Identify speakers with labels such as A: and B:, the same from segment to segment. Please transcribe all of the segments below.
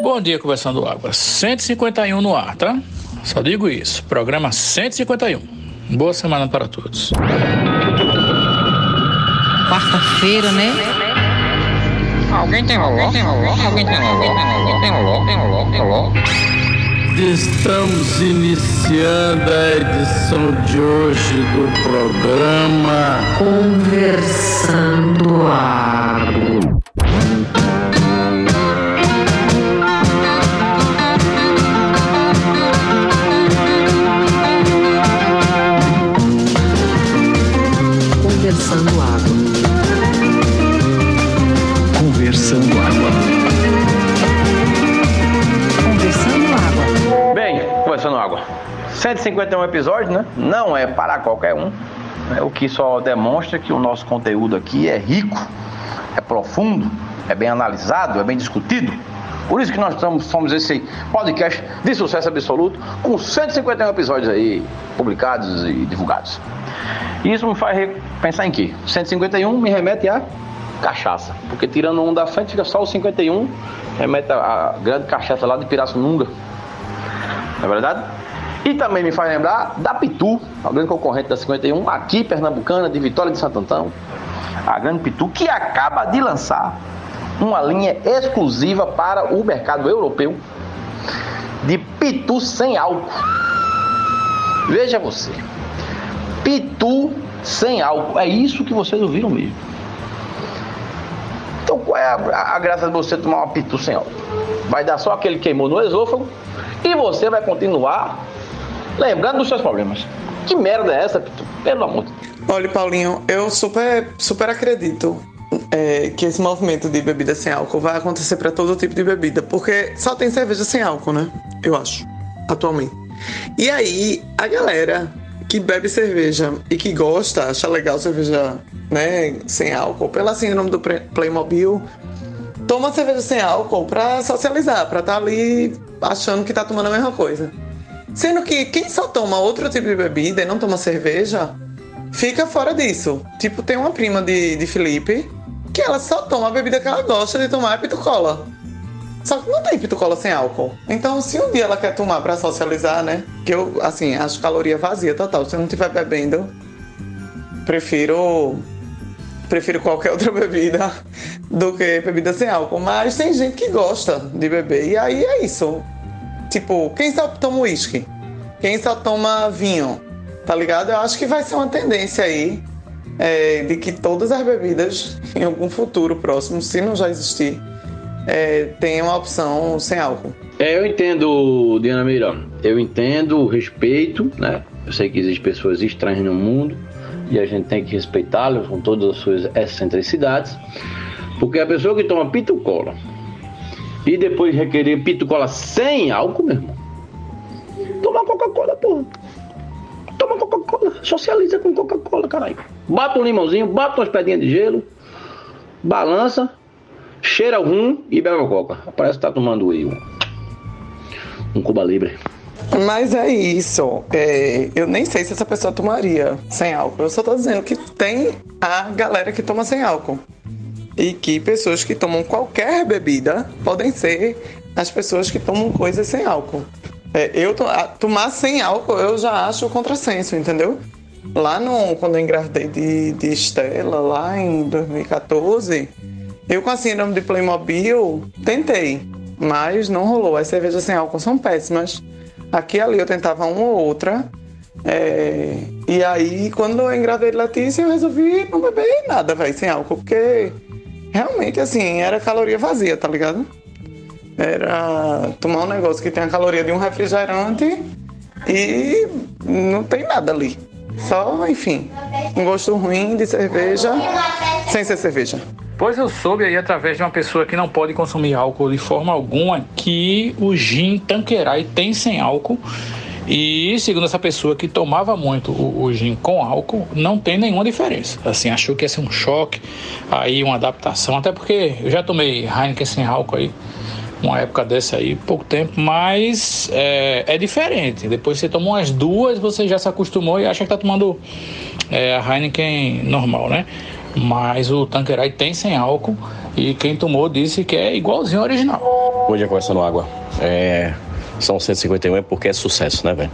A: Bom dia, Conversando Água. 151 no ar, tá? Só digo isso. Programa 151. Boa semana para todos.
B: Quarta-feira, né?
C: Alguém tem rolô? Tem rolô? Alguém tem rolô? Tem rolô? Tem rolô? Tem rolô? Tem rolô?
D: Estamos iniciando a edição de hoje do programa
B: Conversando Água.
E: 151 episódios, né? Não é para qualquer um. né? O que só demonstra que o nosso conteúdo aqui é rico, é profundo, é bem analisado, é bem discutido. Por isso que nós estamos, somos esse podcast de sucesso absoluto, com 151 episódios aí publicados e divulgados. E isso me faz pensar em quê? 151 me remete a cachaça. Porque tirando um da frente, fica só o 51, remete a, a grande cachaça lá de Pirassununga. Não é verdade? E também me faz lembrar da Pitu, a grande concorrente da 51, aqui pernambucana, de Vitória de Santo Antão. A grande Pitu, que acaba de lançar uma linha exclusiva para o mercado europeu de Pitu sem álcool. Veja você. Pitu sem álcool. É isso que vocês ouviram mesmo. Então qual é a, a graça de você tomar uma pitu sem álcool? Vai dar só aquele queimou no esôfago e você vai continuar lembrando dos seus problemas. Que merda é essa, pitu? Pelo amor de Deus.
F: Olha, Paulinho, eu super, super acredito é, que esse movimento de bebida sem álcool vai acontecer para todo tipo de bebida, porque só tem cerveja sem álcool, né? Eu acho, atualmente. E aí, a galera que bebe cerveja e que gosta, acha legal cerveja né, sem álcool, pela síndrome do Playmobil, toma cerveja sem álcool pra socializar, pra estar ali achando que tá tomando a mesma coisa. Sendo que quem só toma outro tipo de bebida e não toma cerveja, fica fora disso. Tipo, tem uma prima de, de Felipe que ela só toma a bebida que ela gosta de tomar é pitucola. Só que não tem pitucola sem álcool. Então, se um dia ela quer tomar pra socializar, né? Que eu, assim, acho caloria vazia total. Se eu não estiver bebendo, prefiro prefiro qualquer outra bebida do que bebida sem álcool. Mas tem gente que gosta de beber. E aí é isso. Tipo, quem só toma uísque? Quem só toma vinho? Tá ligado? Eu acho que vai ser uma tendência aí é, de que todas as bebidas, em algum futuro próximo, se não já existir, é, tenham a opção sem álcool.
E: É, eu entendo, Diana Meira. Eu entendo o respeito, né? Eu sei que existem pessoas estranhas no mundo e a gente tem que respeitá-las com todas as suas excentricidades. Porque a pessoa que toma pitucola e depois requerer pitucola sem álcool, meu irmão, toma Coca-Cola, porra. Toma Coca-Cola, socializa com Coca-Cola, caralho. Bata um limãozinho, bata umas pedrinhas de gelo, balança, cheira o rum e bebe uma coca. Parece que tá tomando aí um, um Cuba Libre.
F: Mas é isso. É, eu nem sei se essa pessoa tomaria sem álcool. Eu só tô dizendo que tem a galera que toma sem álcool. E que pessoas que tomam qualquer bebida podem ser as pessoas que tomam coisas sem álcool. É, eu tomar sem álcool eu já acho contrassenso, entendeu? Lá no, quando eu engravidei de, de Estela, lá em 2014, eu com a síndrome de Playmobil tentei, mas não rolou. As cervejas sem álcool são péssimas. Aqui e ali eu tentava uma ou outra. é, E aí, quando eu engravidei de Letícia, eu resolvi não beber nada, velho, sem álcool, porque realmente, assim, era caloria vazia, tá ligado? Era tomar um negócio que tem a caloria de um refrigerante e não tem nada ali. Só, enfim, um gosto ruim de cerveja sem ser cerveja.
A: Pois eu soube aí através de uma pessoa que não pode consumir álcool de forma alguma que o gin Tanqueray tem sem álcool. E segundo essa pessoa que tomava muito o, o gin com álcool, não tem nenhuma diferença. Assim, achou que ia ser um choque, aí uma adaptação, até porque eu já tomei Heineken sem álcool aí, uma época dessa aí, pouco tempo, mas é, é diferente. Depois você toma umas duas, você já se acostumou e acha que tá tomando é, a Heineken normal, né? Mas o Tanqueray tem sem álcool e quem tomou disse que é igualzinho ao original.
G: Bom dia, conversando água. É, são 151 é porque é sucesso, né, velho?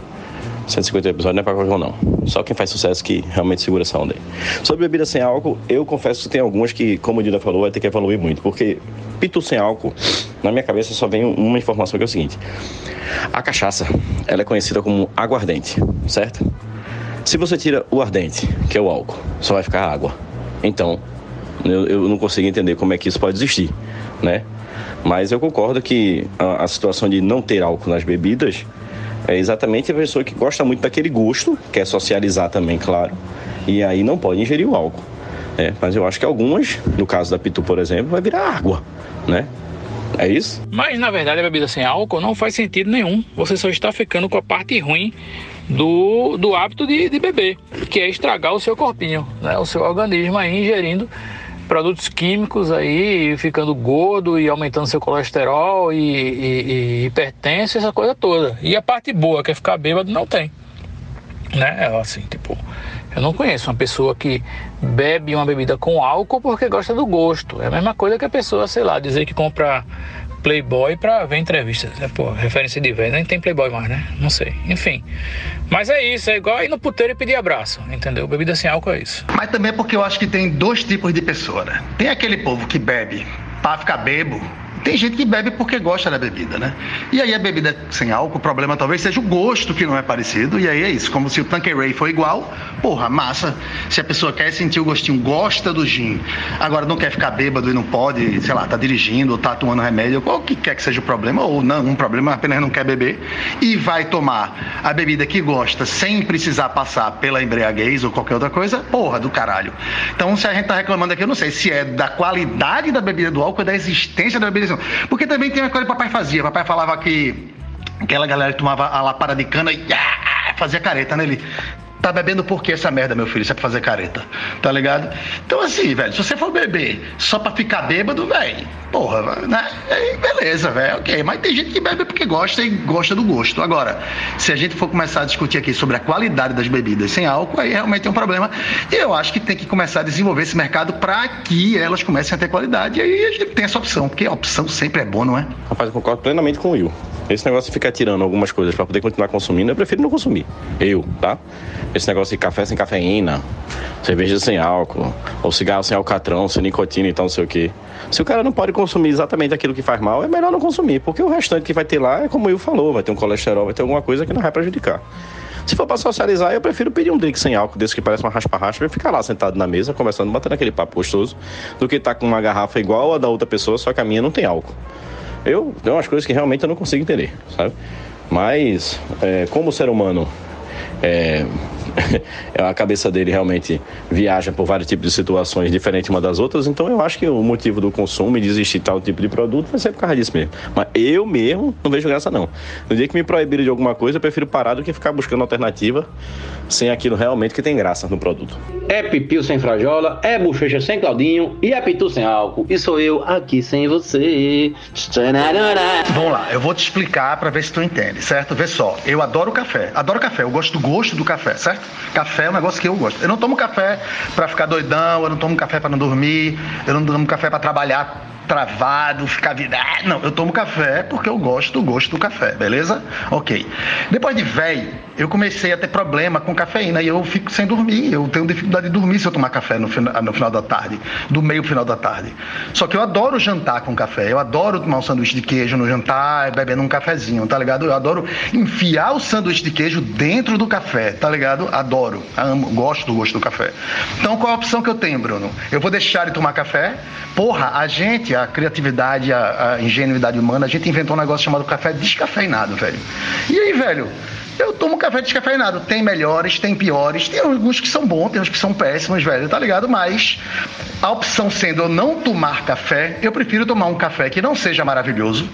G: 150 episódios não é pra qualquer um, não. Só quem faz sucesso que realmente segura essa onda aí. Sobre bebida sem álcool, eu confesso que tem algumas que, como o Dida falou, vai ter que evoluir muito. Porque pitu sem álcool, na minha cabeça só vem uma informação que é o seguinte. A cachaça, ela é conhecida como aguardente, certo? Se você tira o ardente, que é o álcool, só vai ficar água. Então, eu, eu não consigo entender como é que isso pode existir, né? Mas eu concordo que a, a situação de não ter álcool nas bebidas é exatamente a pessoa que gosta muito daquele gosto, quer socializar também, claro, e aí não pode ingerir o álcool. É, mas eu acho que algumas, no caso da Pitu, por exemplo, vai virar água, né? É isso?
A: Mas na verdade a bebida sem álcool não faz sentido nenhum. Você só está ficando com a parte ruim do, do hábito de, de beber, que é estragar o seu corpinho, né? o seu organismo aí ingerindo produtos químicos aí, ficando gordo e aumentando seu colesterol e, e, e essa coisa toda. E a parte boa, que é ficar bêbado, não tem. Né? Assim, tipo, eu não conheço uma pessoa que bebe uma bebida com álcool porque gosta do gosto. É a mesma coisa que a pessoa, sei lá, dizer que compra Playboy pra ver entrevistas. É, pô, referência de velho, nem tem Playboy mais, né? Não sei. Enfim. Mas é isso, é igual ir no puteiro e pedir abraço, entendeu? Bebida sem álcool é isso.
H: Mas também é porque eu acho que tem dois tipos de pessoa, né? Tem aquele povo que bebe pra ficar bebo tem gente que bebe porque gosta da bebida, né? E aí a bebida sem álcool, o problema talvez seja o gosto que não é parecido. E aí é isso, como se o Tanqueray for igual, porra, massa. Se a pessoa quer sentir o gostinho, gosta do gin, agora não quer ficar bêbado e não pode, sei lá, tá dirigindo ou tá tomando remédio, qual que quer que seja o problema, ou não, um problema apenas não quer beber, e vai tomar a bebida que gosta sem precisar passar pela embriaguez ou qualquer outra coisa, porra do caralho. Então, se a gente tá reclamando aqui, eu não sei se é da qualidade da bebida do álcool ou da existência da bebida porque também tem uma coisa que o papai fazia. O papai falava que aquela galera que tomava a lapada de cana e ah, fazia careta, né? Ele Tá bebendo por que essa merda, meu filho? Isso é pra fazer careta. Tá ligado? Então, assim, velho, se você for beber só pra ficar bêbado, velho, porra, né? Aí, beleza, velho, ok. Mas tem gente que bebe porque gosta e gosta do gosto. Agora, se a gente for começar a discutir aqui sobre a qualidade das bebidas sem álcool, aí realmente é um problema. E eu acho que tem que começar a desenvolver esse mercado para que elas comecem a ter qualidade. E aí a gente tem essa opção, porque a opção sempre é boa, não é?
G: Rapaz, eu concordo plenamente com o Will. Esse negócio de ficar tirando algumas coisas para poder continuar consumindo, eu prefiro não consumir. Eu, tá? Esse negócio de café sem cafeína, cerveja sem álcool, ou cigarro sem alcatrão, sem nicotina e tal, não sei o quê. Se o cara não pode consumir exatamente aquilo que faz mal, é melhor não consumir, porque o restante que vai ter lá é como Will falou, vai ter um colesterol, vai ter alguma coisa que não vai prejudicar. Se for para socializar, eu prefiro pedir um drink sem álcool, desse que parece uma raspa-raspa, e ficar lá sentado na mesa, conversando, batendo aquele papo gostoso, do que estar tá com uma garrafa igual a da outra pessoa, só que a minha não tem álcool. Eu, tem umas coisas que realmente eu não consigo entender, sabe? Mas, é, como ser humano é, a cabeça dele realmente viaja por vários tipos de situações diferentes uma das outras, então eu acho que o motivo do consumo e desistir de tal tipo de produto vai ser por causa disso mesmo. Mas eu mesmo não vejo graça não. No dia que me proibirem de alguma coisa, eu prefiro parar do que ficar buscando alternativa sem aquilo realmente que tem graça no produto.
I: É pipil sem frajola, é bochecha sem Claudinho e é pitu sem álcool. E sou eu aqui sem você.
H: Vamos lá, eu vou te explicar para ver se tu entende, certo? Vê só, eu adoro café, adoro café, eu gosto do gosto do café, certo? Café é um negócio que eu gosto. Eu não tomo café para ficar doidão, eu não tomo café para não dormir, eu não tomo café para trabalhar travado, ficar virado. Não, eu tomo café porque eu gosto do gosto do café, beleza? Ok. Depois de velho, eu comecei a ter problema com cafeína e eu fico sem dormir. Eu tenho dificuldade de dormir se eu tomar café no, final, no final da tarde, do meio final da tarde. Só que eu adoro jantar com café. Eu adoro tomar um sanduíche de queijo no jantar, bebendo um cafezinho, tá ligado? Eu adoro enfiar o sanduíche de queijo dentro do café, tá ligado? Adoro. Amo, gosto do gosto do café. Então qual a opção que eu tenho, Bruno? Eu vou deixar de tomar café? Porra, a gente a criatividade, a, a ingenuidade humana, a gente inventou um negócio chamado café descafeinado, velho. E aí, velho? Eu tomo café descafeinado. Tem melhores, tem piores, tem alguns que são bons, tem uns que são péssimos, velho, tá ligado? Mas a opção sendo eu não tomar café, eu prefiro tomar um café que não seja maravilhoso,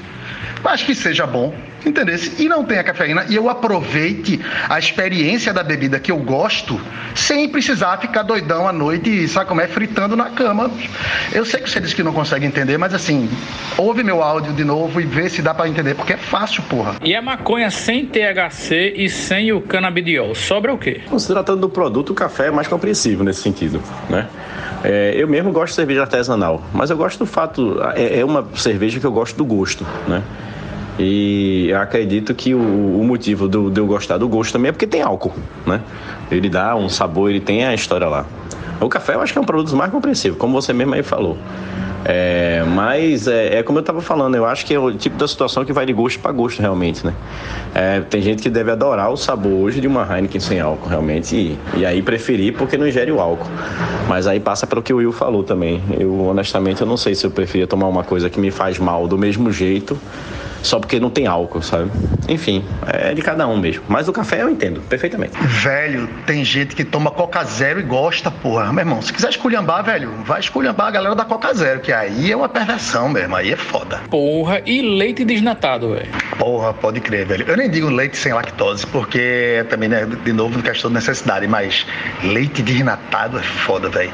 H: mas que seja bom, entendesse? E não tenha cafeína e eu aproveite a experiência da bebida que eu gosto sem precisar ficar doidão à noite e sabe como é fritando na cama. Eu sei que você disse que não consegue entender, mas assim, ouve meu áudio de novo e vê se dá para entender, porque é fácil, porra.
A: E a maconha sem THC e sem o canabidiol, sobra o quê?
G: Se tratando do produto, o café é mais compreensível nesse sentido, né? É, eu mesmo gosto de cerveja artesanal, mas eu gosto do fato. É, é uma cerveja que eu gosto do gosto, né? E acredito que o, o motivo de eu gostar do gosto também é porque tem álcool, né? Ele dá um sabor, ele tem a história lá. O café eu acho que é um produto mais compreensível, como você mesmo aí falou. É, mas é, é como eu estava falando, eu acho que é o tipo da situação que vai de gosto para gosto realmente, né? É, tem gente que deve adorar o sabor hoje de uma Heineken sem álcool, realmente, e, e, aí preferir porque não ingere o álcool. Mas aí passa pelo que o Will falou também. Eu, honestamente, eu não sei se eu preferia tomar uma coisa que me faz mal do mesmo jeito só porque não tem álcool, sabe? Enfim, é de cada um mesmo. Mas o café eu entendo perfeitamente.
H: Velho, tem gente que toma Coca Zero e gosta, porra. Meu irmão, se quiser esculhambar, velho, vai esculhambar a galera da Coca Zero, que aí é uma perversão mesmo, aí é foda.
A: Porra, e leite desnatado, velho?
H: Porra, pode crer, velho. Eu nem digo leite sem lactose, porque também, né, de novo, não questão de necessidade, mas leite desnatado é foda, velho.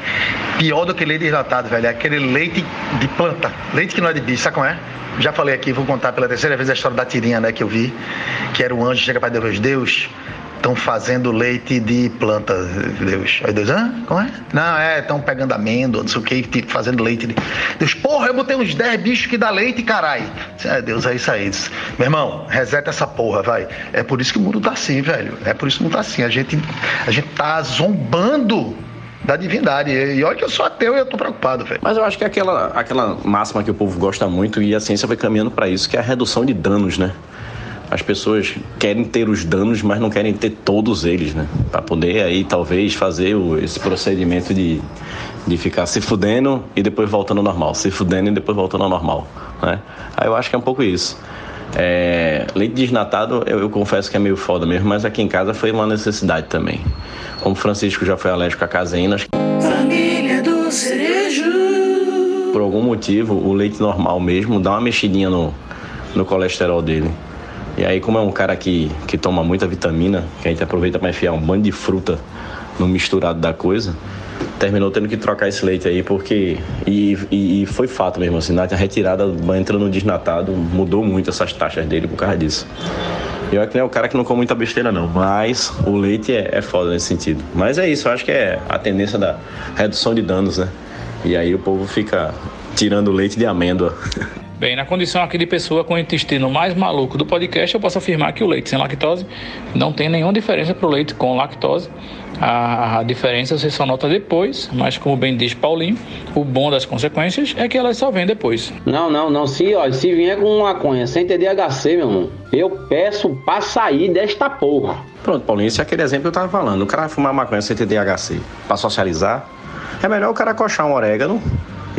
H: Pior do que leite desnatado, velho, é aquele leite de planta. Leite que não é de bicho, sabe como é? Já falei aqui, vou contar pela terceira vez a história da tirinha, né, que eu vi, que era um anjo chega para Deus, Deus, estão fazendo leite de planta, Deus. Aí Deus, hã? Como é? Não, é, estão pegando amêndoa, não sei o que, fazendo leite de... Deus, porra, eu botei uns 10 bichos que dá leite, carai. É, Deus, é isso aí. Diz, Meu irmão, reseta essa porra, vai. É por isso que o mundo tá assim, velho. É por isso que o mundo tá assim. A gente, a gente tá zombando da divindade. E olha que eu sou ateu e eu tô preocupado, velho.
G: Mas eu acho que é aquela, aquela máxima que o povo gosta muito e a ciência vai caminhando para isso, que é a redução de danos, né? As pessoas querem ter os danos, mas não querem ter todos eles, né? Para poder aí talvez fazer o, esse procedimento de, de ficar se fudendo e depois voltando ao normal, se fudendo e depois voltando ao normal, né? Aí eu acho que é um pouco isso. É, leite desnatado, eu, eu, confesso que é meio foda mesmo, mas aqui em casa foi uma necessidade também. Como o Francisco já foi alérgico à caseína.
J: Família do Cerejo.
G: Por algum motivo, o leite normal mesmo dá uma mexidinha no, no colesterol dele. E aí, como é um cara que, que toma muita vitamina, que a gente aproveita para enfiar um bando de fruta no misturado da coisa, terminou tendo que trocar esse leite aí, porque. E, e, e foi fato mesmo, assim, na retirada, entrando no desnatado, mudou muito essas taxas dele por causa disso. Eu é que é o cara que não come muita besteira, não. Mas o leite é, é foda nesse sentido. Mas é isso, eu acho que é a tendência da redução de danos, né? E aí o povo fica tirando leite de amêndoa.
A: Bem, na condição aqui de pessoa com o intestino mais maluco do podcast, eu posso afirmar que o leite sem lactose não tem nenhuma diferença para o leite com lactose. A, a, diferença você só nota depois, mas como bem diz Paulinho, o bom das consequências é que elas só vêm depois.
I: Não, não, não. Se, ó, se vier com maconha sem TDHC, meu irmão, eu peço pra sair desta porra.
G: Pronto, Paulinho, esse é aquele exemplo que eu tava falando. O cara vai fumar maconha sem TDHC pra socializar. É melhor o cara coxar um orégano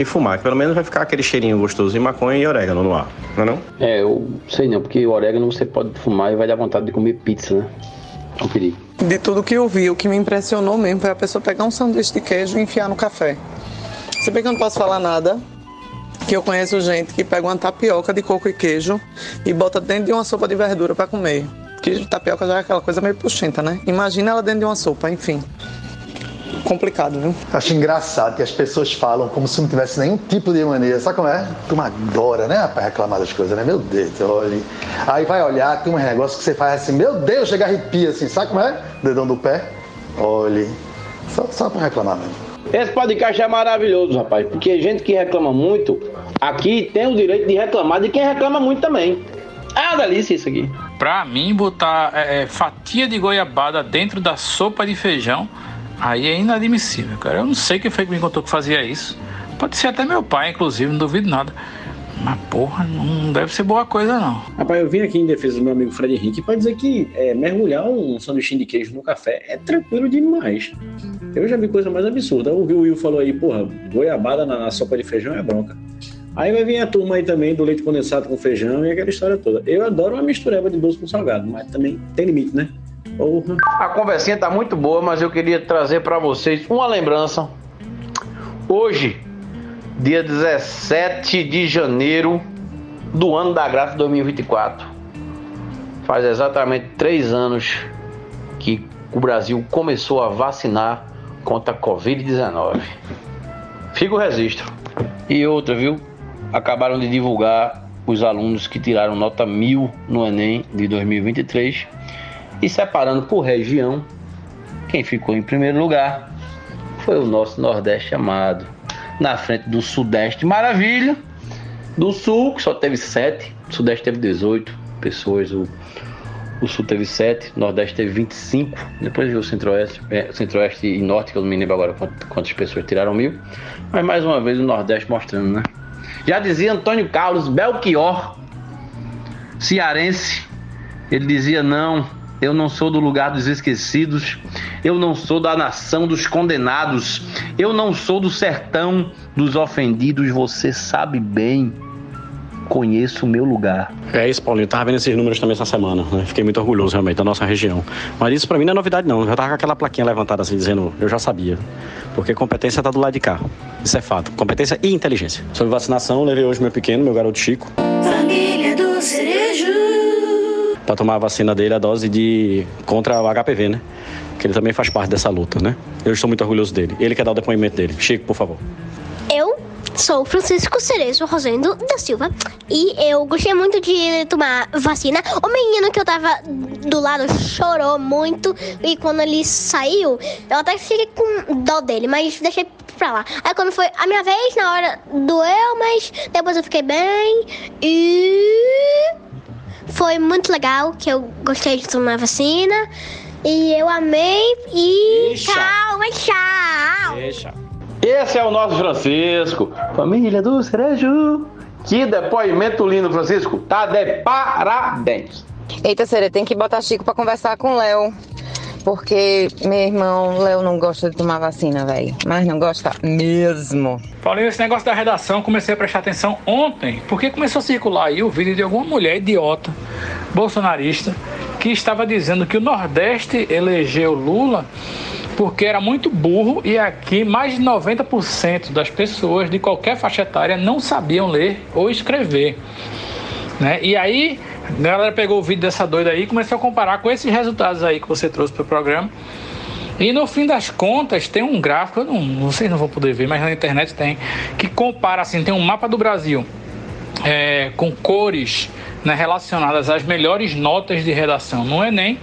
G: e fumar, que pelo menos vai ficar aquele cheirinho gostoso de maconha e orégano no ar, não é não?
I: É, eu sei não, porque o orégano você pode fumar e vai dar vontade de comer pizza, né? É um perigo.
F: De tudo que eu vi, o que me impressionou mesmo foi a pessoa pegar um sanduíche de queijo e enfiar no café. Se bem que eu não posso falar nada, que eu conheço gente que pega uma tapioca de coco e queijo e bota dentro de uma sopa de verdura para comer. Que tapioca já é aquela coisa meio puxenta, né? Imagina ela dentro de uma sopa, enfim complicado, viu?
H: Acho engraçado que as pessoas falam como se não tivesse nenhum tipo de maneira. Sabe como é? Tu adora, né, pra reclamar das coisas, né? Meu Deus, olha. Aí vai olhar, tem um negócio que você faz assim, meu Deus, chega arrepia assim, sabe como é? Dedão do pé. Olhe. Só, só pra reclamar mesmo.
I: Esse podcast é maravilhoso, rapaz, porque gente que reclama muito, aqui tem o direito de reclamar de quem reclama muito também. É uma delícia isso aqui.
A: Pra mim, botar é, fatia de goiabada dentro da sopa de feijão Aí é inadmissível, cara. Eu não sei quem foi que me contou que fazia isso. Pode ser até meu pai, inclusive, não duvido nada. Mas, porra, não deve ser boa coisa, não.
K: Rapaz, eu vim aqui em defesa do meu amigo Fred Henrique para dizer que é, mergulhar um sanduíche de queijo no café é tranquilo demais. Eu já vi coisa mais absurda. O Will falou aí, porra, goiabada na, na sopa de feijão é bronca. Aí vai vir a turma aí também do leite condensado com feijão e aquela história toda. Eu adoro uma mistureba de doce com salgado, mas também tem limite, né?
E: Porra. A conversinha tá muito boa, mas eu queria trazer para vocês uma lembrança. Hoje, dia 17 de janeiro do ano da graça 2024, faz exatamente três anos que o Brasil começou a vacinar contra a Covid-19. Fica o registro. E outra, viu? Acabaram de divulgar os alunos que tiraram nota mil no Enem de 2023 e separando por região, quem ficou em primeiro lugar foi o nosso Nordeste amado. Na frente do Sudeste, maravilha. Do Sul, que só teve sete. O Sudeste teve 18 pessoas. O, o Sul teve 7. O Nordeste teve 25. Depois veio o Centro-Oeste é, Centro-Oeste e Norte, que eu não me lembro agora quantas pessoas tiraram mil. Mas mais uma vez o Nordeste mostrando, né? Já dizia Antônio Carlos Belchior, cearense. Ele dizia: Não, eu não sou do lugar dos esquecidos, eu não sou da nação dos condenados, eu não sou do sertão dos ofendidos, você sabe bem. Conheço o meu lugar.
K: É isso, Paulinho. Eu tava vendo esses números também essa semana. Né? Fiquei muito orgulhoso realmente da nossa região. Mas isso para mim não é novidade, não. Eu já tava com aquela plaquinha levantada assim, dizendo, eu já sabia. Porque competência tá do lado de cá. Isso é fato. Competência e inteligência. Sobre vacinação, levei hoje meu pequeno, meu garoto Chico,
J: Família do Cerejo.
K: Para tomar a vacina dele, a dose de contra o HPV, né? Que ele também faz parte dessa luta, né? Eu estou muito orgulhoso dele. Ele quer dar o depoimento dele. Chico, por favor.
L: Eu sou Francisco Cerezo Rosendo da Silva e eu gostei muito de tomar vacina. O menino que eu tava do lado chorou muito e quando ele saiu, eu até fiquei com dó dele, mas deixei pra lá. Aí quando foi a minha vez, na hora doeu, mas depois eu fiquei bem e foi muito legal que eu gostei de tomar vacina e eu amei e
E: Ixa.
L: tchau, tchau.
E: Esse é o nosso Francisco, família do Cerejo. Que depoimento lindo, Francisco. Tá de parabéns.
B: Eita, Sere, tem que botar Chico pra conversar com o Léo. Porque meu irmão, Léo, não gosta de tomar vacina, velho. Mas não gosta mesmo.
A: Paulinho, esse negócio da redação, comecei a prestar atenção ontem, porque começou a circular aí o vídeo de alguma mulher idiota, bolsonarista, que estava dizendo que o Nordeste elegeu Lula porque era muito burro e aqui mais de 90% das pessoas de qualquer faixa etária não sabiam ler ou escrever. Né? E aí, a galera pegou o vídeo dessa doida aí e começou a comparar com esses resultados aí que você trouxe para o programa. E no fim das contas, tem um gráfico, eu não, vocês não vão poder ver, mas na internet tem, que compara assim: tem um mapa do Brasil é, com cores né, relacionadas às melhores notas de redação no Enem,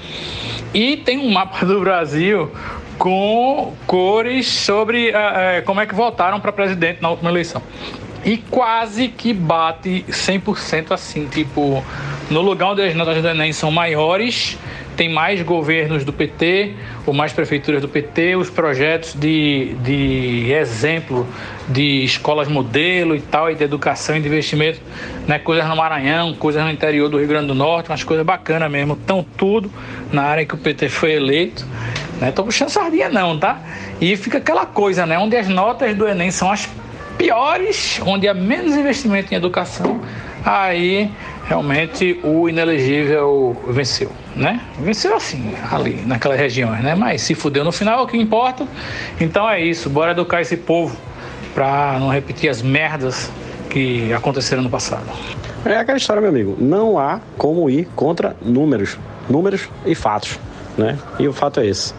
A: e tem um mapa do Brasil com cores sobre eh, como é que votaram para presidente na última eleição. E quase que bate 100% assim, tipo, no lugar onde as notas do Enem são maiores, tem mais governos do PT, ou mais prefeituras do PT, os projetos de, de exemplo de escolas modelo e tal, e de educação e de investimento, né? coisas no Maranhão, coisas no interior do Rio Grande do Norte, umas coisas bacanas mesmo, estão tudo na área que o PT foi eleito. Né? Tô puxando sardinha não, tá? E fica aquela coisa, né? Onde as notas do Enem são as piores, onde há menos investimento em educação, aí realmente o inelegível venceu, né? Venceu assim, ali, naquelas regiões, né? Mas se fudeu no final, é o que importa. Então é isso, bora educar esse povo para não repetir as merdas que aconteceram no passado.
K: É aquela história, meu amigo. Não há como ir contra números. Números e fatos. Né? E o fato é esse.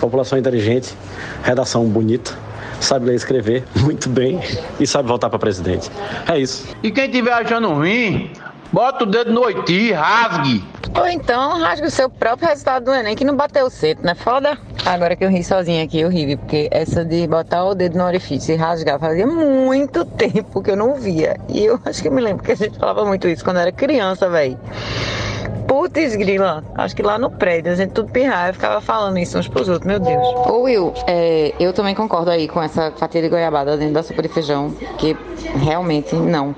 K: População inteligente, redação bonita, sabe ler e escrever muito bem e sabe voltar para presidente. É isso.
E: E quem tiver achando ruim, bota o dedo no oiti, rasgue.
B: Ou então rasga o seu próprio resultado do Enem que não bateu certo, né? Foda. Agora que eu ri sozinha aqui, eu ri, porque essa de botar o dedo no orifício e rasgar fazia muito tempo que eu não via. E eu acho que eu me lembro que a gente falava muito isso quando era criança, velho. Putz, grila. Acho que lá no prédio a gente tudo pirraia ficava falando isso uns pros outros, meu Deus.
M: Ô Will, é, eu também concordo aí com essa fatia de goiabada dentro da sopa de feijão, que realmente não.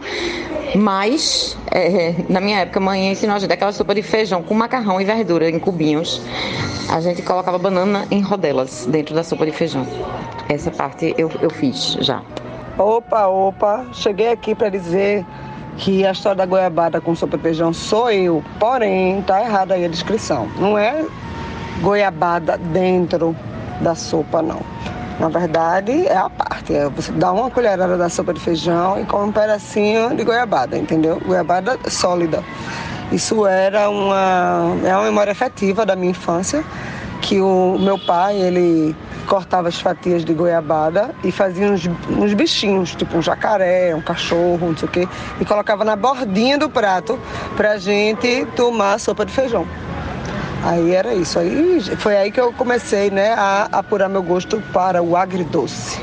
M: Mas, é, na minha época, a mãe ensinou a gente aquela sopa de feijão com macarrão e verdura em cubinhos. A gente colocava banana em rodelas dentro da sopa de feijão. Essa parte eu, eu fiz já.
N: Opa, opa, cheguei aqui para dizer que a história da goiabada com sopa de feijão sou eu, porém tá errada aí a descrição. Não é goiabada dentro da sopa, não. Na verdade, é a parte. É você dá uma colherada da sopa de feijão e come um pedacinho de goiabada, entendeu? Goiabada sólida. Isso era uma, é uma memória afetiva da minha infância, que o meu pai, ele cortava as fatias de goiabada e fazia uns, uns bichinhos, tipo um jacaré, um cachorro, não sei o quê, e colocava na bordinha do prato pra gente tomar sopa de feijão. Aí era isso. Aí foi aí que eu comecei né, a apurar meu gosto para o agridoce.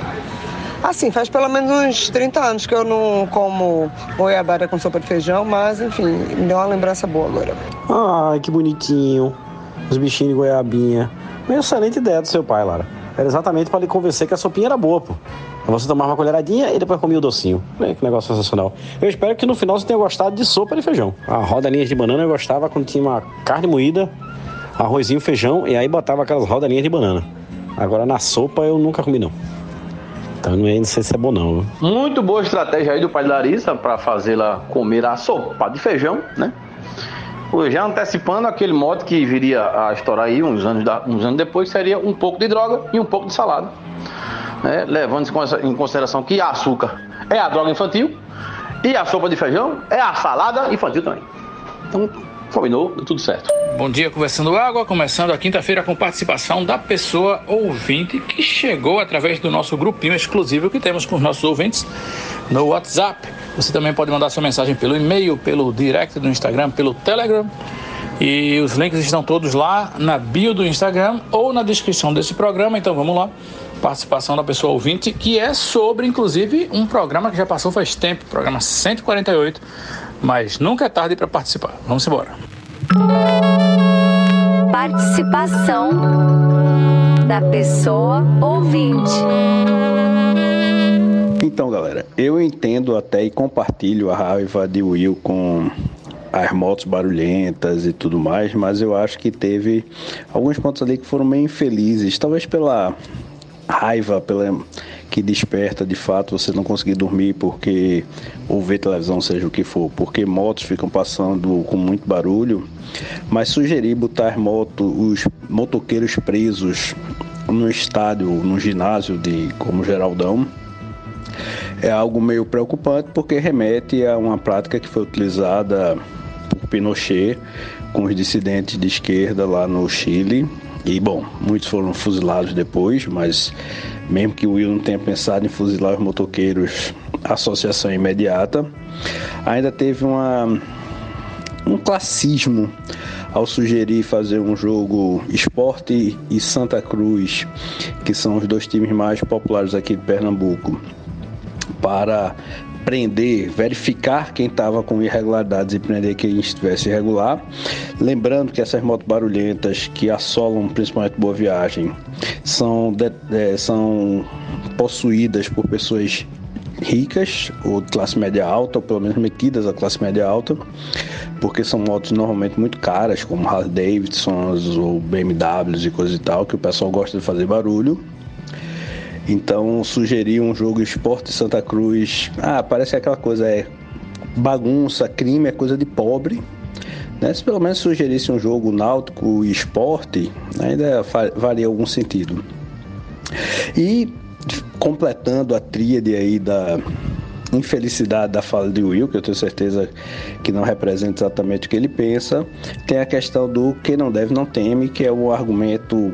N: Assim, faz pelo menos uns 30 anos que eu não como goiabada com sopa de feijão, mas enfim, me deu uma lembrança boa agora.
K: Ai, que bonitinho. Os bichinhos de goiabinha. Uma excelente ideia do seu pai, Lara. Era exatamente para lhe convencer que a sopinha era boa, pô. Você tomava uma colheradinha e depois comia o docinho. Que negócio sensacional. Eu espero que no final você tenha gostado de sopa de feijão. A rodalinhas de banana eu gostava quando tinha uma carne moída, arrozinho, feijão e aí botava aquelas rodalinhas de banana. Agora na sopa eu nunca comi não. Então não, é, sei se é bom não.
E: Muito boa estratégia aí do pai Larissa para fazê-la comer a sopa de feijão, né? Já antecipando aquele modo que viria a estourar aí uns anos, da, uns anos depois, seria um pouco de droga e um pouco de salada. Né? Levando em consideração que açúcar é a droga infantil e a sopa de feijão é a salada infantil também. Então, combinou, deu tudo certo.
A: Bom dia, Conversando Água, começando a quinta-feira com participação da pessoa ouvinte que chegou através do nosso grupinho exclusivo que temos com os nossos ouvintes no WhatsApp. Você também pode mandar sua mensagem pelo e-mail, pelo direct do Instagram, pelo Telegram. E os links estão todos lá na bio do Instagram ou na descrição desse programa. Então vamos lá. Participação da pessoa ouvinte, que é sobre, inclusive, um programa que já passou faz tempo, programa 148, mas nunca é tarde para participar. Vamos embora.
O: Participação da pessoa ouvinte.
P: Então, galera, eu entendo até e compartilho a raiva de Will com as motos barulhentas e tudo mais, mas eu acho que teve alguns pontos ali que foram meio infelizes, talvez pela raiva, pela que desperta de fato você não conseguir dormir porque ou ver televisão, seja o que for, porque motos ficam passando com muito barulho, mas sugeri botar moto, os motoqueiros presos no estádio, no ginásio de como Geraldão, é algo meio preocupante porque remete a uma prática que foi utilizada por Pinochet com os dissidentes de esquerda lá no Chile. E bom, muitos foram fuzilados depois, mas mesmo que o Will não tenha pensado em fuzilar os motoqueiros, associação imediata, ainda teve uma, um classismo ao sugerir fazer um jogo Esporte e Santa Cruz, que são os dois times mais populares aqui de Pernambuco para prender, verificar quem estava com irregularidades e prender quem estivesse irregular. Lembrando que essas motos barulhentas que assolam principalmente Boa Viagem são, de, é, são possuídas por pessoas ricas ou de classe média alta, ou pelo menos metidas à classe média alta, porque são motos normalmente muito caras, como Harley Davidsons ou BMWs e coisas e tal, que o pessoal gosta de fazer barulho. Então sugeri um jogo Esporte Santa Cruz. Ah, parece aquela coisa é bagunça, crime é coisa de pobre. Né? Se pelo menos sugerisse um jogo náutico e esporte, ainda faria algum sentido. E completando a tríade aí da infelicidade da fala de Will, que eu tenho certeza que não representa exatamente o que ele pensa, tem a questão do que não deve não teme, que é o argumento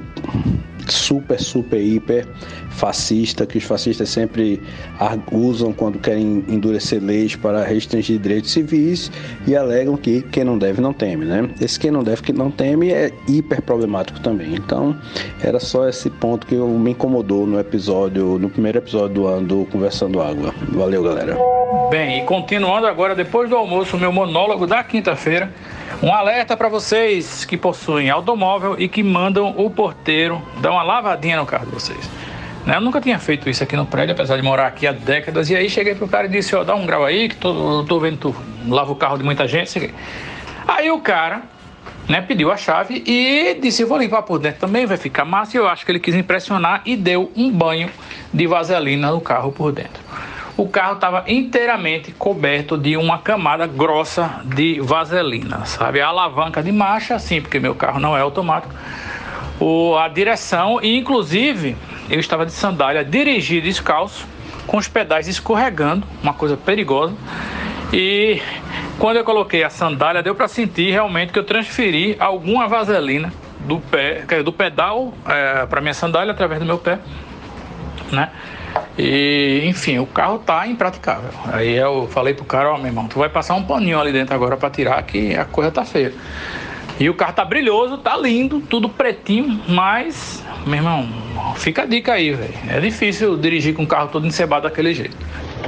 P: super, super, hiper fascista, que os fascistas sempre usam quando querem endurecer leis para restringir direitos civis e alegam que quem não deve não teme, né? Esse quem não deve que não teme é hiper problemático também. Então, era só esse ponto que me incomodou no episódio, no primeiro episódio do ano do Conversando Água. Valeu, galera.
A: Bem, e continuando agora, depois do almoço, meu monólogo da quinta-feira. Um alerta para vocês que possuem automóvel e que mandam o porteiro dar uma lavadinha no carro de vocês. Né? Eu nunca tinha feito isso aqui no prédio, apesar de morar aqui há décadas. E aí cheguei pro cara e disse: Ó, dá um grau aí, que tô, tô vendo tu lava o carro de muita gente. Aí o cara né, pediu a chave e disse: Vou limpar por dentro também, vai ficar massa. E eu acho que ele quis impressionar e deu um banho de vaselina no carro por dentro o carro estava inteiramente coberto de uma camada grossa de vaselina, sabe? A alavanca de marcha, sim, porque meu carro não é automático. O, a direção, e inclusive eu estava de sandália, dirigi descalço, com os pedais escorregando, uma coisa perigosa. E quando eu coloquei a sandália, deu para sentir realmente que eu transferi alguma vaselina do pé, do pedal é, para minha sandália através do meu pé, né? E, enfim, o carro tá impraticável. Aí eu falei pro cara, ó, oh, meu irmão, tu vai passar um paninho ali dentro agora para tirar que a coisa tá feia. E o carro tá brilhoso, tá lindo, tudo pretinho, mas, meu irmão, fica a dica aí, velho. É difícil dirigir com o carro todo encebado daquele jeito.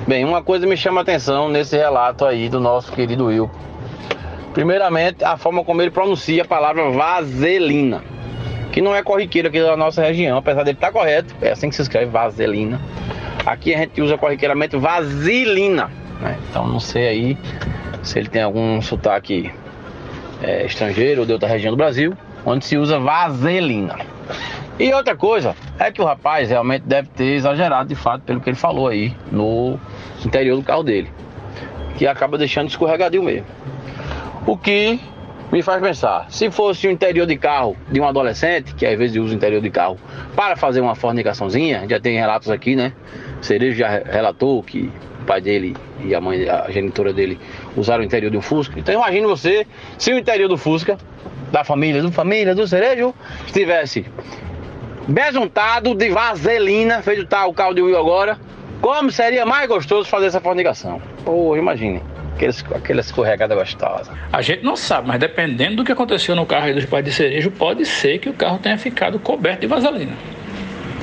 E: Bem, uma coisa me chama a atenção nesse relato aí do nosso querido Will. Primeiramente, a forma como ele pronuncia a palavra vaselina, que não é corriqueiro aqui da nossa região, apesar dele estar tá correto, é assim que se escreve vaselina. Aqui a gente usa corriqueiramente vaselina, né? Então não sei aí se ele tem algum sotaque é, estrangeiro ou de outra região do Brasil, onde se usa vaselina. E outra coisa é que o rapaz realmente deve ter exagerado de fato pelo que ele falou aí no interior do carro dele, que acaba deixando escorregadio mesmo. O que me faz pensar, se fosse o interior de carro de um adolescente, que às vezes usa o interior de carro para fazer uma fornicaçãozinha, já tem relatos aqui, né? Cerejo já relatou que o pai dele e a mãe, a genitora dele usaram o interior de um Fusca. Então imagine você, se o interior do Fusca, da família, do família do Cerejo, estivesse besuntado de vaselina, feito tal o carro de Will agora, como seria mais gostoso fazer essa fornicação? Pô, imagine. Aqueles, aquela escorregada gostosa.
A: A gente não sabe, mas dependendo do que aconteceu no carro aí dos pais de cerejo, pode ser que o carro tenha ficado coberto de vaselina.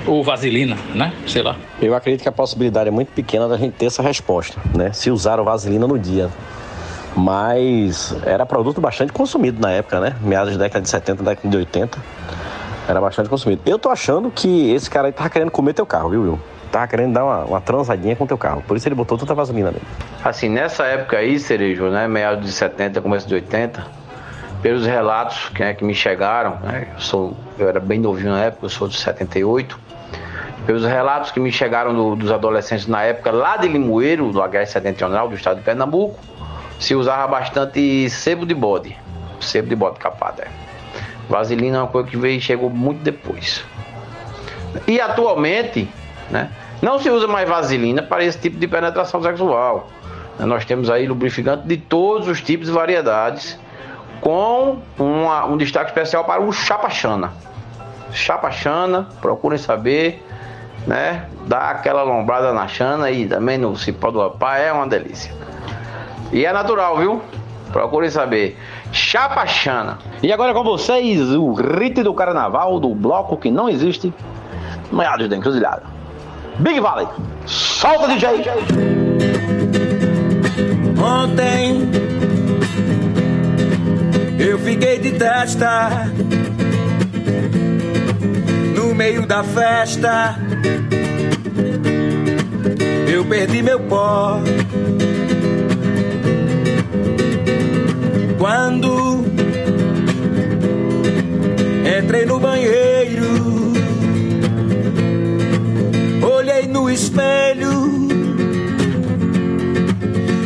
A: Ou vaselina, né? Sei lá.
G: Eu acredito que a possibilidade é muito pequena da gente ter essa resposta, né? Se usaram vaselina no dia. Mas era produto bastante consumido na época, né? Meados da década de 70, década de 80. Era bastante consumido. Eu tô achando que esse cara aí tava querendo comer teu carro, viu, Will? Tava querendo dar uma, uma transadinha com teu carro. Por isso ele botou tanta vaselina nele.
E: Assim, nessa época aí, Cerejo, né? Meados de 70, começo de 80, pelos relatos que, né, que me chegaram, né? Eu, sou, eu era bem novinho na época, eu sou de 78. Pelos relatos que me chegaram do, dos adolescentes na época, lá de Limoeiro, do HS Setentrional, do estado de Pernambuco, se usava bastante sebo de bode. Sebo de bode capado, é. Vaselina é uma coisa que veio chegou muito depois. E atualmente, né, não se usa mais vaselina para esse tipo de penetração sexual. Nós temos aí lubrificante de todos os tipos e variedades, com uma, um destaque especial para o chapachana. Chapachana, procurem saber, né? Dá aquela lombrada na chana e também no cipó do rapaz é uma delícia. E é natural, viu? Procurem saber. Chapachana. E agora com vocês, o rito do carnaval do bloco que não existe, Meados da Encruzilhada. Big Valley, solta DJ!
Q: Ontem eu fiquei de testa no meio da festa. Eu perdi meu pó. Quando entrei no banheiro, espelho,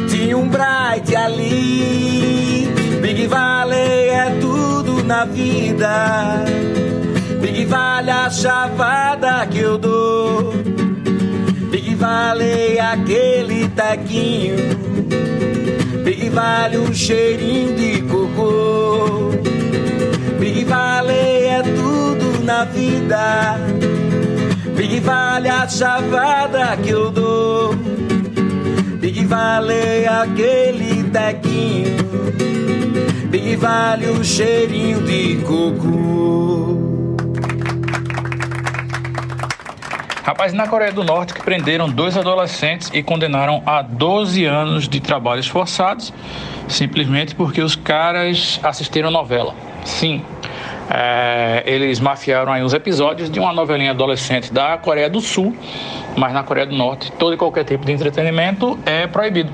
Q: tinha um bright ali. Big Valley é tudo na vida. Big Valley a chavada que eu dou. Big Valley aquele taquinho. Big Valley um cheirinho de cocô. Big Valley é tudo na vida. Big Valley a chavada que eu dou. Big Valley aquele tequinho. Big Valley um cheirinho de cocô.
A: Rapaz, na Coreia do Norte que prenderam dois adolescentes e condenaram a 12 anos de trabalhos forçados, simplesmente porque os caras assistiram novela. Sim, é, eles mafiaram aí uns episódios de uma novelinha adolescente da Coreia do Sul, mas na Coreia do Norte todo e qualquer tipo de entretenimento é proibido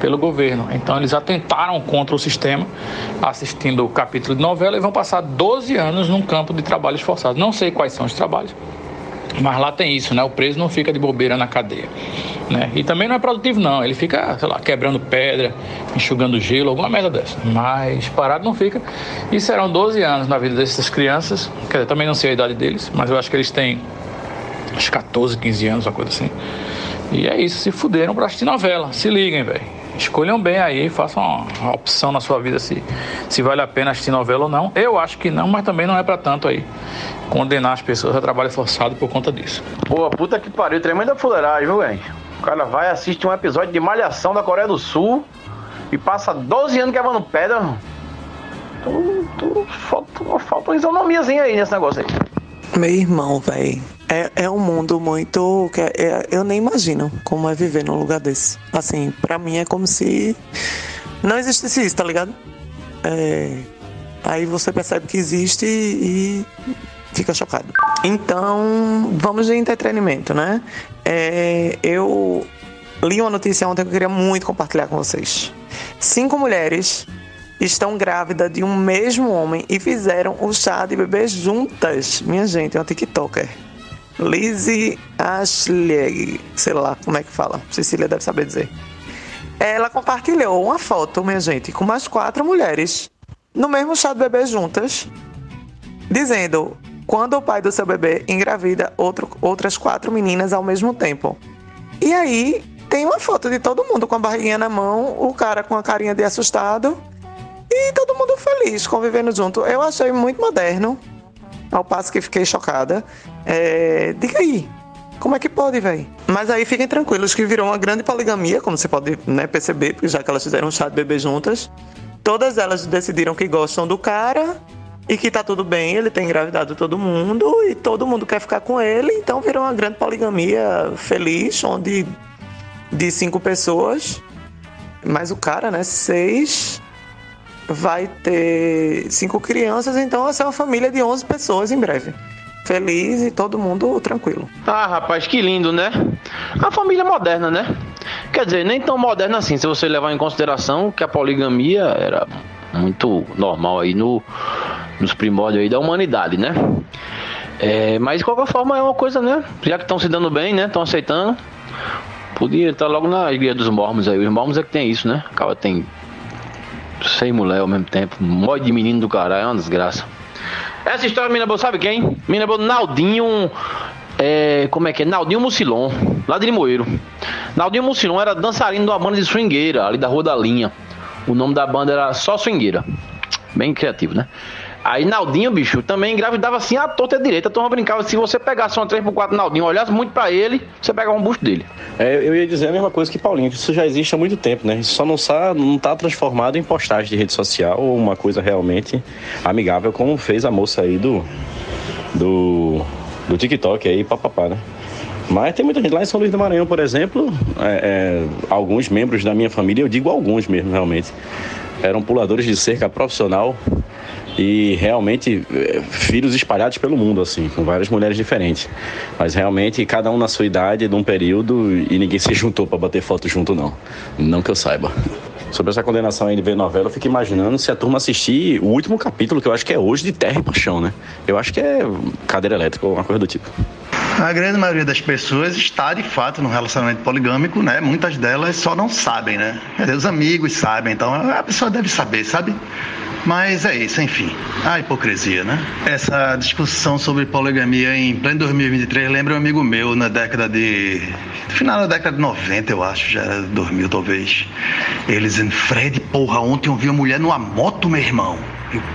A: pelo governo. Então eles atentaram contra o sistema assistindo o capítulo de novela e vão passar 12 anos num campo de trabalhos forçados. Não sei quais são os trabalhos, mas lá tem isso, né? O preso não fica de bobeira na cadeia. Né? E também não é produtivo, não. Ele fica, sei lá, quebrando pedra, enxugando gelo, alguma merda dessa. Mas parado não fica. E serão 12 anos na vida dessas crianças. Quer dizer, também não sei a idade deles, mas eu acho que eles têm uns 14, 15 anos, uma coisa assim. E é isso, se fuderam pra assistir novela. Se liguem, velho. Escolham bem aí, façam uma, opção na sua vida se, se vale a pena assistir novela ou não. Eu acho que não, mas também não é para tanto aí condenar as pessoas a trabalho forçado por conta disso.
E: Pô, puta que pariu, tremenda fuleiragem, viu, velho? O cara vai assistir um episódio de Malhação da Coreia do Sul e passa 12 anos quebrando pedra. Tu, tu, falta, falta uma isonomiazinha aí nesse negócio aí.
F: Meu irmão, velho. É, é um mundo muito. que é- é- eu nem imagino como é viver num lugar desse. Assim, pra mim é como se não existisse isso, tá ligado? É, aí você percebe que existe e fica chocado. Então, vamos de entretenimento, né? É, eu li uma notícia ontem que eu queria muito compartilhar com vocês. Cinco mulheres estão grávidas de um mesmo homem e fizeram o chá de bebê juntas. Minha gente, é uma TikToker. Lizzie Ashley, sei lá como é que fala. Cecília deve saber dizer. Ela compartilhou uma foto, minha gente, com mais quatro mulheres no mesmo chá de bebê juntas, dizendo quando o pai do seu bebê engravida outro, outras quatro meninas ao mesmo tempo. E aí tem uma foto de todo mundo com a barriguinha na mão, o cara com a carinha de assustado e todo mundo feliz, convivendo junto. Eu achei muito moderno, ao passo que fiquei chocada. É, diga aí, como é que pode, velho? Mas aí fiquem tranquilos que virou uma grande poligamia, como você pode né, perceber, porque já que elas fizeram um chá de bebê juntas, todas elas decidiram que gostam do cara e que tá tudo bem, ele tem engravidado todo mundo e todo mundo quer ficar com ele, então virou uma grande poligamia feliz, onde de cinco pessoas, mais o cara, né, seis, vai ter cinco crianças, então vai ser uma família de 11 pessoas em breve. Feliz e todo mundo tranquilo.
E: Ah, rapaz, que lindo, né? A família moderna, né? Quer dizer, nem tão moderna assim, se você levar em consideração que a poligamia era muito normal aí no, nos primórdios aí da humanidade, né? É, mas de qualquer forma é uma coisa, né? Já que estão se dando bem, né? Estão aceitando. Podia estar logo na igreja dos mormons aí. Os mormons é que tem isso, né? Acaba tem seis mulheres ao mesmo tempo. Monte de menino do caralho, é uma desgraça. Essa história mina sabe quem? Mina Naldinho. É, como é que é? Naldinho Mucilon, lá de Limoeiro. Naldinho Mucilon era dançarino de uma banda de swingueira, ali da Rua da Linha. O nome da banda era só Swingueira. Bem criativo, né? Aí Naldinho, bicho, também engravidava assim à torta direita. A turma brincava, se você pegasse uma 3x4 Naldinho, olhasse muito pra ele, você pegava um busto dele.
G: É, eu ia dizer a mesma coisa que Paulinho, que isso já existe há muito tempo, né? Isso só não está não tá transformado em postagem de rede social ou uma coisa realmente amigável, como fez a moça aí do. do. do TikTok aí, papapá, né? Mas tem muita gente lá em São Luís do Maranhão, por exemplo, é, é, alguns membros da minha família, eu digo alguns mesmo, realmente, eram puladores de cerca profissional e realmente é, filhos espalhados pelo mundo, assim, com várias mulheres diferentes. Mas realmente cada um na sua idade, num período, e ninguém se juntou para bater foto junto, não. Não que eu saiba. Sobre essa condenação aí de ver novela, eu fico imaginando se a turma assistir o último capítulo, que eu acho que é hoje, de Terra e Paixão, né? Eu acho que é cadeira elétrica ou uma coisa do tipo.
H: A grande maioria das pessoas está de fato num relacionamento poligâmico, né? Muitas delas só não sabem, né? Os amigos sabem, então a pessoa deve saber, sabe? Mas é isso, enfim. A hipocrisia, né? Essa discussão sobre poligamia em pleno 2023 lembra um amigo meu na década de. Final da década de 90, eu acho, já era 2000 talvez. Eles dizendo, Fred, porra, ontem eu vi uma mulher numa moto, meu irmão.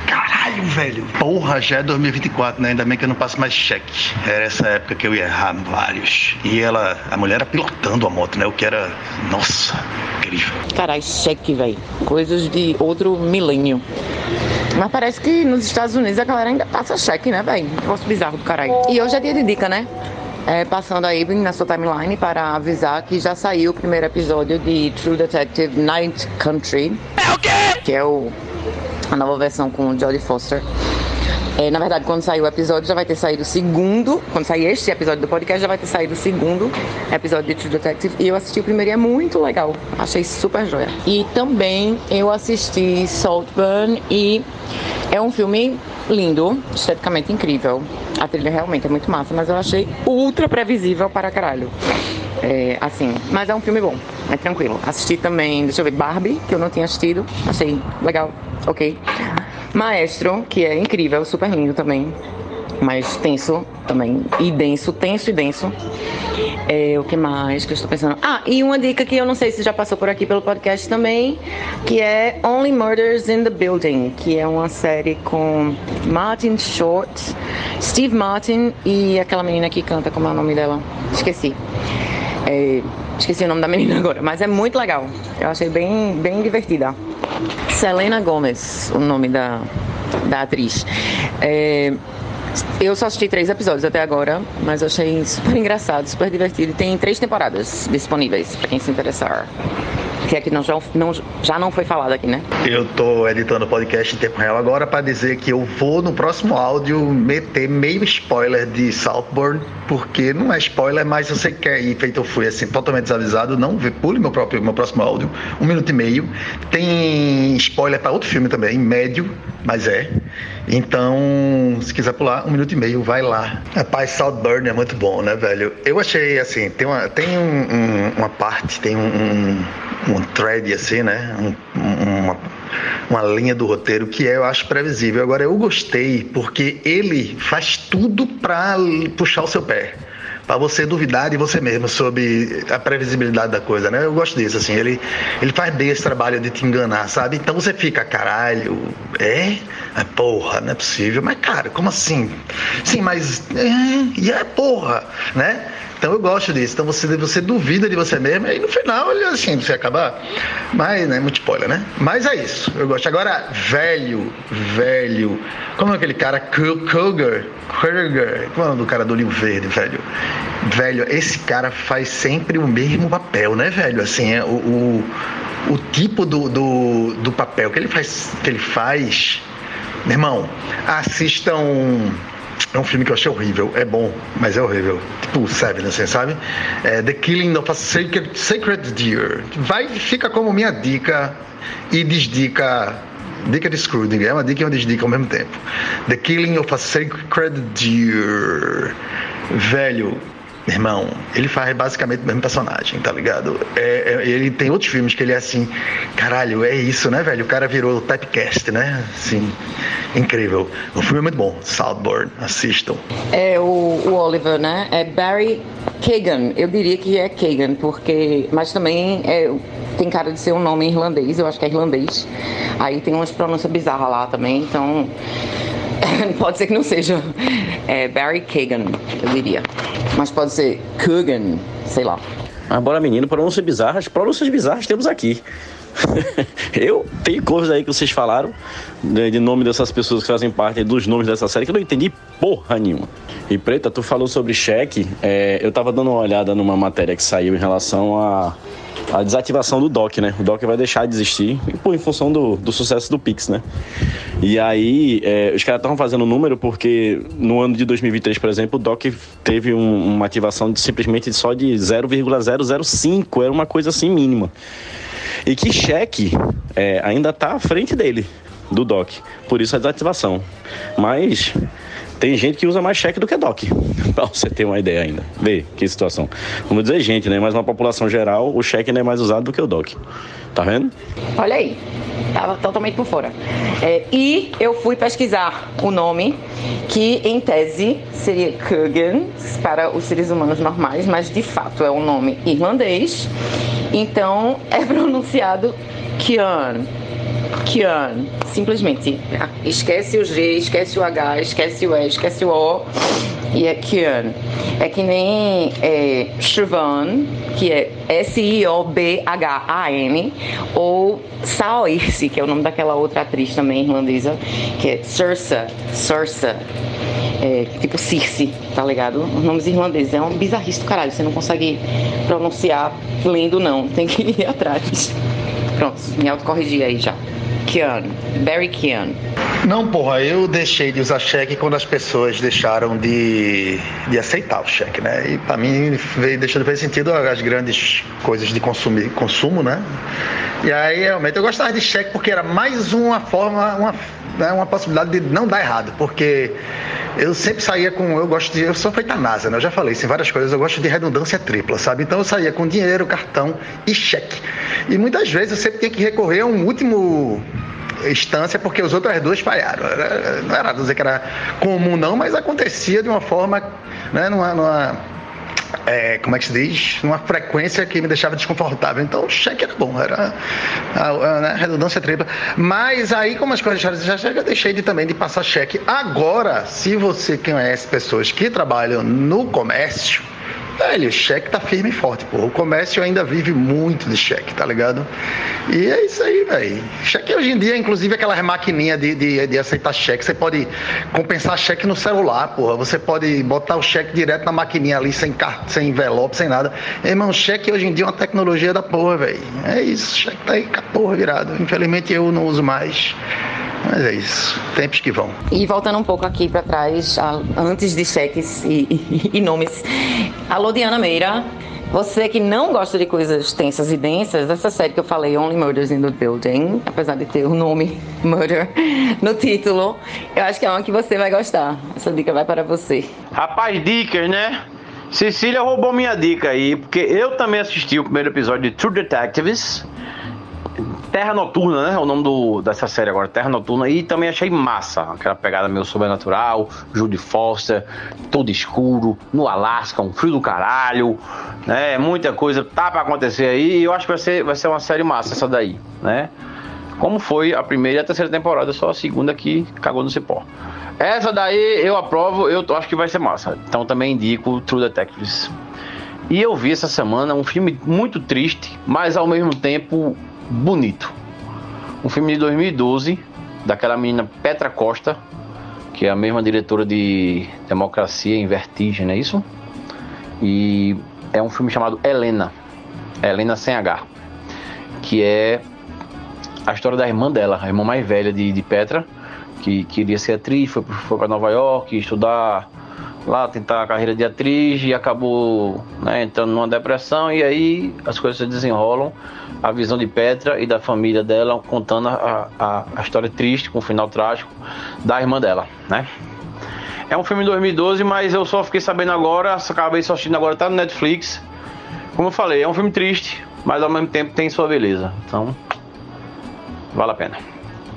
H: Caralho, velho. Porra, já é 2024, né? Ainda bem que eu não passo mais cheque. Era essa época que eu ia errar vários. E ela, a mulher era pilotando a moto, né? O que era, nossa, incrível.
B: Caralho, cheque, velho. Coisas de outro milênio. Mas parece que nos Estados Unidos a galera ainda passa cheque, né, velho? Negócio bizarro do caralho. E hoje é dia de dica, né? É, passando aí na sua timeline para avisar que já saiu o primeiro episódio de True Detective Night Country. É o quê? Que é o, a nova versão com o Jodie Foster. É, na verdade, quando sair o episódio, já vai ter saído o segundo. Quando sair este episódio do podcast, já vai ter saído o segundo episódio de True Detective. E eu assisti o primeiro e é muito legal. Achei super joia. E também eu assisti Saltburn e é um filme lindo, esteticamente incrível. A trilha realmente é muito massa, mas eu achei ultra previsível para caralho. É, assim, mas é um filme bom, é tranquilo. Assisti também, deixa eu ver, Barbie, que eu não tinha assistido. Achei legal, ok. Maestro, que é incrível, super lindo também. Mas tenso também. E denso, tenso e denso. É, o que mais que eu estou pensando? Ah, e uma dica que eu não sei se já passou por aqui pelo podcast também, que é Only Murders in the Building, que é uma série com Martin Short, Steve Martin e aquela menina que canta, como é o nome dela? Esqueci. É, esqueci o nome da menina agora, mas é muito legal. Eu achei bem, bem divertida. Selena Gomez, o nome da, da atriz. É, eu só assisti três episódios até agora, mas eu achei super engraçado, super divertido. Tem três temporadas disponíveis para quem se interessar. Que que não, já, não, já não foi falado aqui, né?
H: Eu tô editando o podcast em tempo real agora para dizer que eu vou no próximo áudio meter meio spoiler de Southbourne, porque não é spoiler, mas você quer ir feito eu fui assim, totalmente desavisado, não vê, pule meu próprio meu próximo áudio, um minuto e meio. Tem spoiler para outro filme também, médio, mas é. Então, se quiser pular, um minuto e meio, vai lá. Rapaz, Southburn é muito bom, né, velho? Eu achei, assim, tem uma, tem um, um, uma parte, tem um, um, thread, assim, né? uma, uma linha do roteiro que é, eu acho previsível. Agora, eu gostei porque ele faz tudo pra puxar o seu pé para você duvidar de você mesmo sobre a previsibilidade da coisa, né? Eu gosto disso, assim. Ele, ele faz bem esse trabalho de te enganar, sabe? Então você fica, caralho, é? é porra, não é possível. Mas, cara, como assim? Sim, mas. É, e é porra, né? Então eu gosto disso. Então você, você duvida de você mesmo e no final, assim, você acaba. Mas, né? Muito spoiler, né? Mas é isso. Eu gosto. Agora, velho, velho. Como é aquele cara? Kruger? Kruger. Como é o nome do cara do olho verde, velho? Velho, esse cara faz sempre o mesmo papel, né, velho? Assim, é o, o, o tipo do, do, do papel que ele faz. Que ele faz. Meu irmão, assistam é um filme que eu achei horrível. É bom, mas é horrível. Tipo Seven, assim, sabe? É The Killing of a Sacred, Sacred Deer. Vai, fica como minha dica e desdica. Dica de Scrooge, é uma dica e uma desdica ao mesmo tempo. The Killing of a Sacred Deer. Velho, irmão, ele faz basicamente o mesmo personagem, tá ligado? É, é, ele tem outros filmes que ele é assim, caralho, é isso, né, velho? O cara virou typecast, né? Assim, incrível. O filme é muito bom, Southbourne, assistam.
B: É o, o Oliver, né? É Barry Kagan. Eu diria que é Kagan, porque. Mas também é, tem cara de ser um nome irlandês, eu acho que é irlandês. Aí tem umas pronúncias bizarras lá também, então. pode ser que não seja. É Barry Kagan, eu diria. Mas pode ser Kugan, sei lá.
G: Mas bora, menino, pronúncias bizarras. Pronúncias bizarras temos aqui. eu tenho coisas aí que vocês falaram de, de, nome dessas pessoas que fazem parte dos nomes dessa série que eu não entendi porra nenhuma. E Preta, tu falou sobre cheque. É, eu tava dando uma olhada numa matéria que saiu em relação a a desativação do DOC, né? O DOC vai deixar de existir por, em função do, do sucesso do Pix, né? E aí, é, os caras estavam fazendo número porque no ano de 2023, por exemplo, o DOC teve um, uma ativação de, simplesmente só de 0,005, era uma coisa assim mínima. E que cheque é, ainda está à frente dele, do DOC. Por isso a desativação. Mas tem gente que usa mais cheque do que DOC, pra você ter uma ideia ainda. Vê que situação. Vamos dizer gente, né? Mas uma população geral, o cheque ainda é mais usado do que o DOC. Tá vendo?
B: Olha aí, tava totalmente por fora. É, e eu fui pesquisar o nome, que em tese seria Kugan para os seres humanos normais, mas de fato é um nome irlandês. Então é pronunciado Kian. Kian. Simplesmente. Esquece o G, esquece o H, esquece o E, esquece o O. E é Kian. É que nem é, Siobhan, que é S-I-O-B-H-A-N, ou Saoirse, que é o nome daquela outra atriz também irlandesa, que é Sursa, Sursa. É, tipo Circe, tá ligado? Os nomes irlandeses é um bizarrice do caralho, você não consegue pronunciar lendo não, tem que ir atrás. Pronto, me autocorrigi aí já. Kean, Barry Kean.
H: Não, porra, eu deixei de usar cheque quando as pessoas deixaram de, de aceitar o cheque, né? E para mim veio, deixou de fazer sentido as grandes coisas de consumir, consumo, né? E aí realmente eu gostava de cheque porque era mais uma forma, uma, né, uma possibilidade de não dar errado, porque eu sempre saía com. Eu gosto de. Eu sou feita NASA, né? Eu já falei isso em várias coisas, eu gosto de redundância tripla, sabe? Então eu saía com dinheiro, cartão e cheque. E muitas vezes eu sempre tinha que recorrer a um último instância porque os outros dois falharam. Não era dizer que era comum, não, mas acontecia de uma forma, né, numa, numa é, como é que se diz? Numa frequência que me deixava desconfortável. Então o cheque era bom, era a, a, né, redundância tripla. Mas aí, como as coisas já, já, já deixei de, também de passar cheque. Agora, se você conhece pessoas que trabalham no comércio, Velho, o cheque tá firme e forte, pô. O comércio ainda vive muito de cheque, tá ligado? E é isso aí, velho. Cheque hoje em dia, inclusive aquelas maquininhas de, de, de, aceitar cheque, você pode compensar cheque no celular, porra. Você pode botar o cheque direto na maquininha ali, sem, car sem envelope, sem nada. Irmão, cheque hoje em dia é uma tecnologia da porra, velho. É isso, cheque tá aí com a porra virado. Infelizmente eu não uso mais. Mas é isso, tempos que vão.
B: E voltando um pouco aqui para trás, antes de cheques e, e, e nomes. Alô, Diana Meira. Você que não gosta de coisas tensas e densas, essa série que eu falei, Only Murders in the Building, apesar de ter o nome Murder no título, eu acho que é uma que você vai gostar. Essa dica vai para você.
E: Rapaz, dicas, né? Cecília roubou minha dica aí, porque eu também assisti o primeiro episódio de True Detectives. Terra Noturna, né? É o nome do, dessa série agora, Terra Noturna. E também achei massa, aquela pegada meio sobrenatural, Judy Foster, todo escuro, no Alasca, um frio do caralho, né? Muita coisa tá pra acontecer aí. E eu acho que vai ser, vai ser uma série massa essa daí, né? Como foi a primeira e a terceira temporada, só a segunda que cagou no cipó. Essa daí eu aprovo, eu acho que vai ser massa. Então também indico True Detectives. E eu vi essa semana um filme muito triste, mas ao mesmo tempo bonito. Um filme de 2012, daquela menina Petra Costa, que é a mesma diretora de Democracia em Vertigem, não é isso? E é um filme chamado Helena, Helena sem H, que é a história da irmã dela, a irmã mais velha de, de Petra, que queria ser atriz, foi, foi para Nova York estudar lá, tentar a carreira de atriz e acabou né, entrando numa depressão e aí as coisas se desenrolam a visão de Petra e da família dela, contando a, a, a história triste, com o final trágico, da irmã dela, né? É um filme de 2012, mas eu só fiquei sabendo agora, acabei só assistindo agora, tá no Netflix. Como eu falei, é um filme triste, mas ao mesmo tempo tem sua beleza. Então, vale a pena.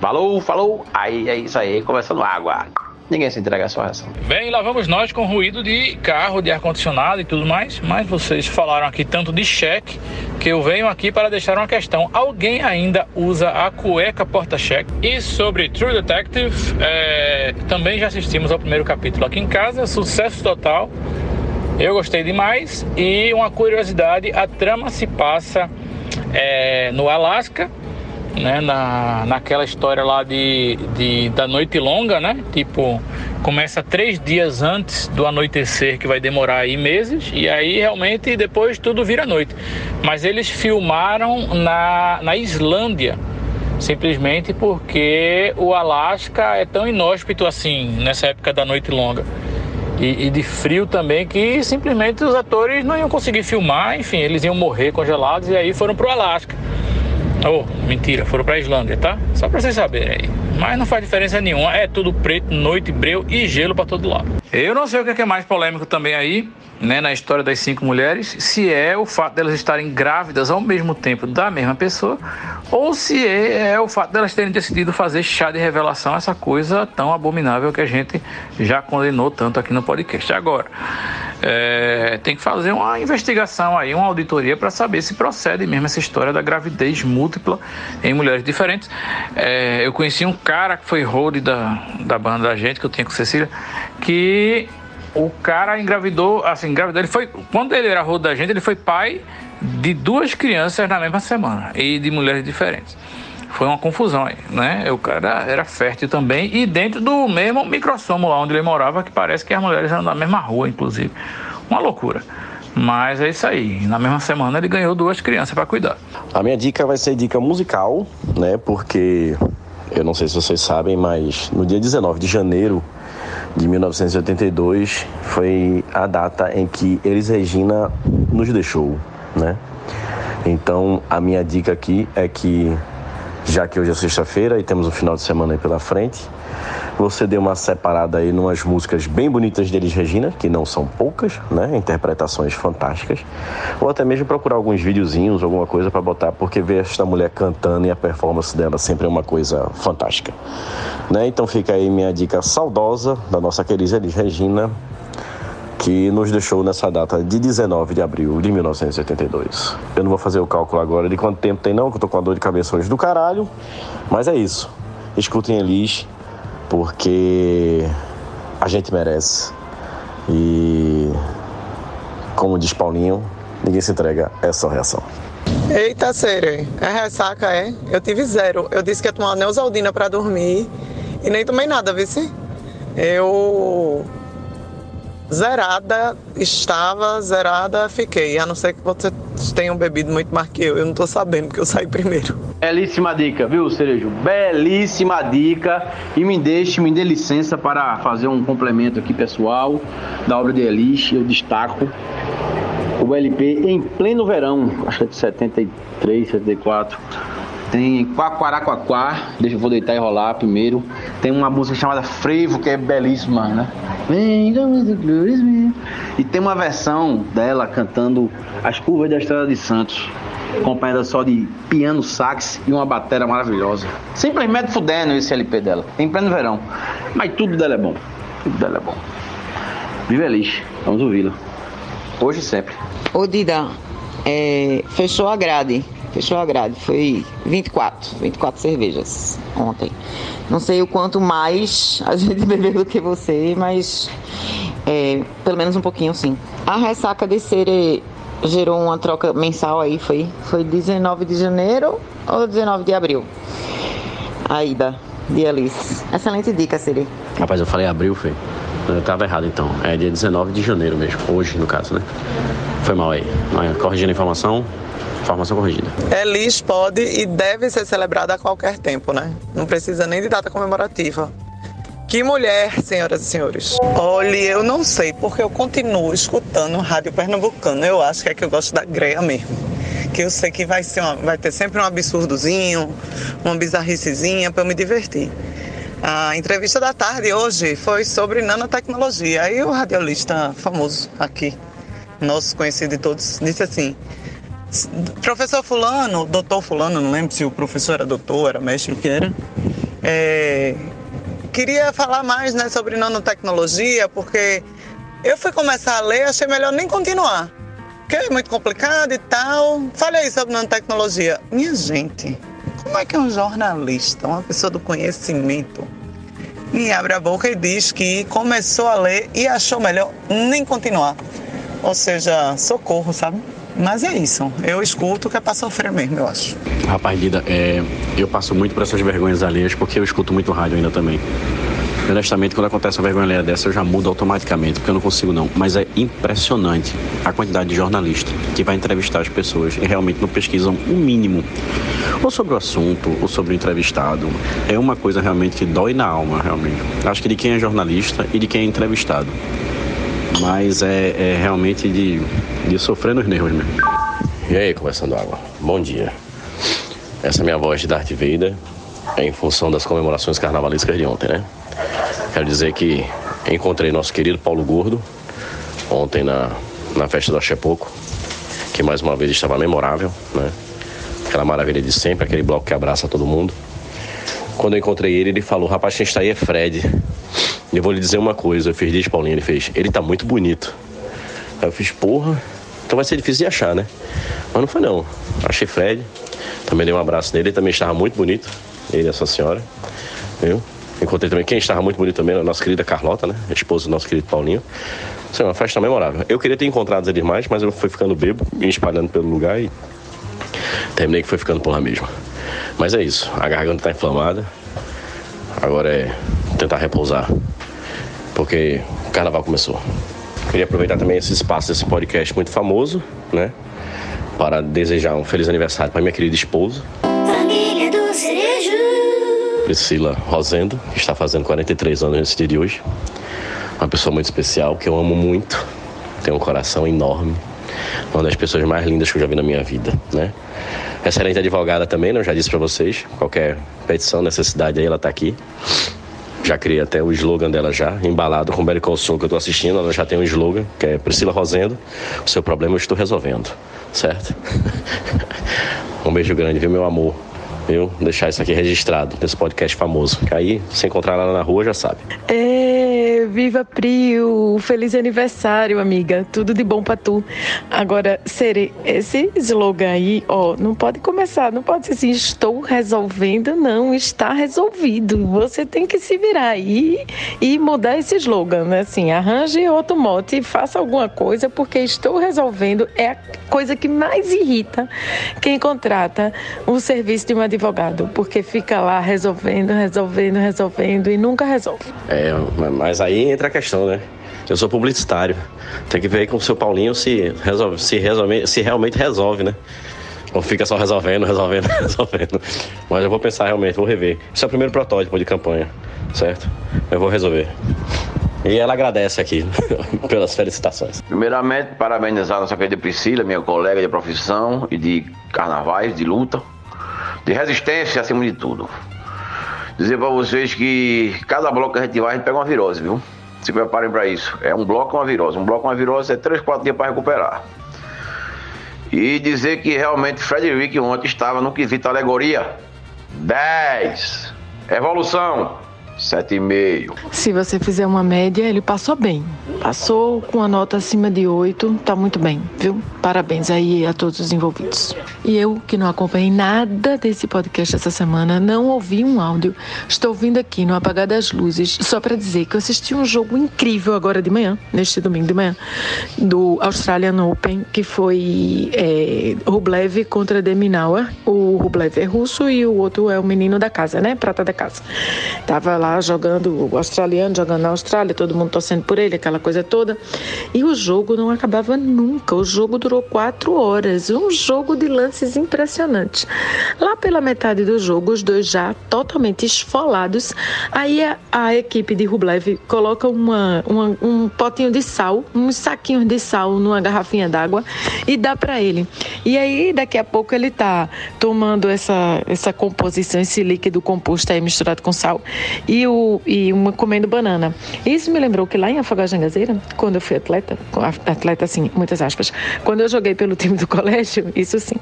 E: Falou, falou, aí é isso aí, começando água ninguém se entrega a sua reação.
A: Bem, lá vamos nós com ruído de carro, de ar-condicionado e tudo mais, mas vocês falaram aqui tanto de cheque que eu venho aqui para deixar uma questão. Alguém ainda usa a cueca porta-cheque? E sobre True Detective, é, também já assistimos ao primeiro capítulo aqui em casa, sucesso total. Eu gostei demais e uma curiosidade, a trama se passa é, no Alasca, né, na, naquela história lá de, de, da noite longa, né? Tipo, começa três dias antes do anoitecer, que vai demorar aí meses, e aí realmente depois tudo vira noite. Mas eles filmaram na, na Islândia, simplesmente porque o Alasca é tão inóspito assim, nessa época da noite longa. E, e, de frio também, que simplesmente os atores não iam conseguir filmar, enfim, eles iam morrer congelados e aí foram pro Alasca. Oh, mentira, foram pra Islândia, tá? Só pra vocês saberem aí. Mas não faz diferença nenhuma, é tudo preto, noite, breu e gelo para todo lado. Eu não sei o que é mais polêmico também aí, né, na história das cinco mulheres, se é o fato delas estarem grávidas ao mesmo tempo da mesma pessoa, ou se é, é o fato delas terem decidido fazer chá de revelação, essa coisa tão abominável que a gente já condenou tanto aqui no podcast. Agora, é, tem que fazer uma investigação aí, uma auditoria para saber se procede mesmo essa história da gravidez múltipla em mulheres diferentes. É, eu conheci um cara que foi road da, da banda da gente, que eu tinha com Cecília, que o cara engravidou, assim, engravidou, ele foi, quando ele era road da gente, ele foi pai de duas crianças na mesma semana e de mulheres diferentes. Foi uma confusão aí, né? O cara era fértil também e dentro do mesmo microsomo lá onde ele morava, que parece que as mulheres eram da mesma rua, inclusive. Uma loucura. Mas é isso aí. Na mesma semana ele ganhou duas crianças para cuidar.
G: A minha dica vai ser dica musical, né? Porque eu não sei se vocês sabem, mas no dia 19 de janeiro de 1982 foi a data em que Elis Regina nos deixou, né? Então a minha dica aqui é que já que hoje é sexta-feira e temos um final de semana aí pela frente, você deu uma separada aí numas músicas bem bonitas deles, Regina, que não são poucas, né? Interpretações fantásticas. Ou até mesmo procurar alguns videozinhos, alguma coisa para botar, porque ver esta mulher cantando e a performance dela sempre é uma coisa fantástica. Né? Então fica aí minha dica saudosa da nossa querida Elis Regina, que nos deixou nessa data de 19 de abril de 1982. Eu não vou fazer o cálculo agora de quanto tempo tem não, que eu tô com a dor de cabeça hoje do caralho, mas é isso. Escutem Elis, porque a gente merece. E como diz Paulinho, ninguém se entrega, é só reação.
F: Eita, Sere, é ressaca, é? Eu tive zero. Eu disse que ia tomar Neusaldina pra dormir e nem tomei nada, vice. Eu zerada estava, zerada fiquei. A não ser que vocês tenham bebido muito mais que eu. Eu não tô sabendo porque eu saí primeiro.
E: Belíssima dica, viu, Cerejo? Belíssima dica. E me deixe, me dê licença para fazer um complemento aqui, pessoal, da obra de Elis. Eu destaco o LP em pleno verão, acho que é de 73, 74. Tem Quaquaraquaquá, deixa eu vou deitar e rolar primeiro. Tem uma música chamada Frevo, que é belíssima, né? Vem, E tem uma versão dela cantando As Curvas da Estrada de Santos, acompanhada só de piano, sax e uma bateria maravilhosa. Simplesmente fudendo esse LP dela, em pleno verão. Mas tudo dela é bom, tudo dela é bom. Viva Elis, vamos ouvi-la. Hoje e sempre.
B: Ô Dida, é, fechou a grade. Fechou a grade. Foi 24, 24 cervejas ontem. Não sei o quanto mais a gente bebeu do que você, mas é, pelo menos um pouquinho sim. A ressaca de Sere gerou uma troca mensal aí, foi, foi 19 de janeiro ou 19 de abril? A ida de Alice. Excelente dica, Siri.
G: Rapaz, eu falei abril, foi. Eu tava errado então. É dia 19 de janeiro mesmo. Hoje, no caso, né? Foi mal aí. Corrigindo a informação, informação corrigida.
F: Elis pode e deve ser celebrada a qualquer tempo, né? Não precisa nem de data comemorativa. Que mulher, senhoras e senhores. Olha, eu não sei, porque eu continuo escutando rádio pernambucano. Eu acho que é que eu gosto da greia mesmo. Que eu sei que vai, ser uma, vai ter sempre um absurdozinho, uma bizarricezinha para eu me divertir. A entrevista da tarde hoje foi sobre nanotecnologia. Aí o radialista famoso aqui, nosso conhecido de todos, disse assim: Professor Fulano, doutor Fulano, não lembro se o professor era doutor, era mestre, o que era. É, queria falar mais né, sobre nanotecnologia, porque eu fui começar a ler, achei melhor nem continuar. Porque é muito complicado e tal. Fale aí sobre nanotecnologia. Minha gente, como é que um jornalista, uma pessoa do conhecimento, me abre a boca e diz que começou a ler e achou melhor nem continuar? Ou seja, socorro, sabe? Mas é isso. Eu escuto que é pra sofrer mesmo, eu acho.
G: Rapaz, Lida, é, eu passo muito por essas vergonhas alheias porque eu escuto muito rádio ainda também. Honestamente, quando acontece uma vergonha alheia dessa, eu já mudo automaticamente, porque eu não consigo não. Mas é impressionante a quantidade de jornalista que vai entrevistar as pessoas e realmente não pesquisam o mínimo. Ou sobre o assunto, ou sobre o entrevistado. É uma coisa realmente que dói na alma, realmente. Acho que de quem é jornalista e de quem é entrevistado mas é, é realmente de, de sofrer nos nervos mesmo. E aí, conversando água, bom dia. Essa é minha voz de Darth Vader é em função das comemorações carnavalescas de ontem, né? Quero dizer que encontrei nosso querido Paulo Gordo ontem na, na festa do Achepoco, que mais uma vez estava memorável, né? Aquela maravilha de sempre, aquele bloco que abraça todo mundo. Quando eu encontrei ele, ele falou: Rapaz, quem está aí é Fred. Eu vou lhe dizer uma coisa, eu fiz Paulinho, ele fez, ele tá muito bonito. Aí eu fiz, porra, então vai ser difícil de achar, né? Mas não foi não. Achei Fred, também dei um abraço nele, ele também estava muito bonito, ele e essa senhora, viu? Encontrei também quem estava muito bonito também, a nossa querida Carlota, né? A esposa do nosso querido Paulinho. Foi uma festa memorável. Eu queria ter encontrado eles mais, mas eu fui ficando bebo, me espalhando pelo lugar e terminei que foi ficando por lá mesmo. Mas é isso, a garganta tá inflamada. Agora é tentar repousar porque o carnaval começou. Queria aproveitar também esse espaço desse podcast muito famoso, né? Para desejar um feliz aniversário para minha querida esposa.
J: Família do Cerejo.
G: Priscila Rosendo, que está fazendo 43 anos nesse dia de hoje. Uma pessoa muito especial, que eu amo muito. Tem um coração enorme. Uma das pessoas mais lindas que eu já vi na minha vida, né? Excelente advogada também, né? já disse para vocês. Qualquer petição, necessidade aí, ela está aqui. Já criei até o slogan dela já, embalado com o Call Saul que eu tô assistindo, ela já tem um slogan, que é Priscila Rosendo, o seu problema eu estou resolvendo, certo? um beijo grande, viu, meu amor? Viu? Deixar isso aqui registrado, nesse podcast famoso. Que aí, se encontrar lá na rua, já sabe.
R: É, viva Prio, feliz aniversário, amiga. Tudo de bom pra tu. Agora, Sere, esse slogan aí, ó, não pode começar, não pode ser assim, estou resolvendo, não, está resolvido. Você tem que se virar aí e mudar esse slogan, né? Assim, arranje outro mote faça alguma coisa, porque estou resolvendo é a coisa que mais irrita quem contrata o serviço de um advogado, porque fica lá resolvendo, resolvendo, resolvendo e nunca resolve.
G: É, mas aí entra a questão, né? Eu sou publicitário. Tem que ver com o seu Paulinho se, resolve, se, resolve, se realmente resolve, né? Ou fica só resolvendo, resolvendo, resolvendo. Mas eu vou pensar realmente, vou rever. Isso é o primeiro protótipo de campanha, certo? Eu vou resolver. E ela agradece aqui pelas felicitações.
E: Primeiramente, parabenizar a nossa querida Priscila, minha colega de profissão e de carnavais, de luta, de resistência acima de tudo. Dizer para vocês que cada bloco que a gente vai, a gente pega uma virose, viu? Se preparem para isso. É um bloco uma virose. Um bloco uma virose é 3, 4 dias para recuperar. E dizer que realmente Frederick ontem estava no quesito alegoria 10. Evolução 7,5.
R: Se você fizer uma média, ele passou bem. Passou com a nota acima de 8, tá muito bem, viu? Parabéns aí a todos os envolvidos. E eu, que não acompanhei nada desse podcast essa semana, não ouvi um áudio. Estou vindo aqui no Apagar das Luzes só para dizer que eu assisti um jogo incrível agora de manhã, neste domingo de manhã, do Australian Open, que foi é, Rublev contra Deminauer. O Rublev é russo e o outro é o menino da casa, né? Prata da casa. Tava lá jogando, o australiano jogando na Austrália, todo mundo torcendo por ele, aquela coisa toda. E o jogo não acabava nunca. O jogo durou quatro horas. Um jogo de lances impressionantes. Lá pela metade do jogo, os dois já totalmente esfolados. Aí a, a equipe de Rublev coloca uma, uma, um potinho de sal, uns saquinhos de sal numa garrafinha d'água e dá para ele. E aí, daqui a pouco, ele tá tomando essa, essa composição, esse líquido composto aí misturado com sal. E, o, e uma comendo banana. Isso me lembrou que lá em Afogajangazeira, quando eu fui atleta, atleta assim, muitas aspas, quando eu joguei pelo time do colégio, isso sim,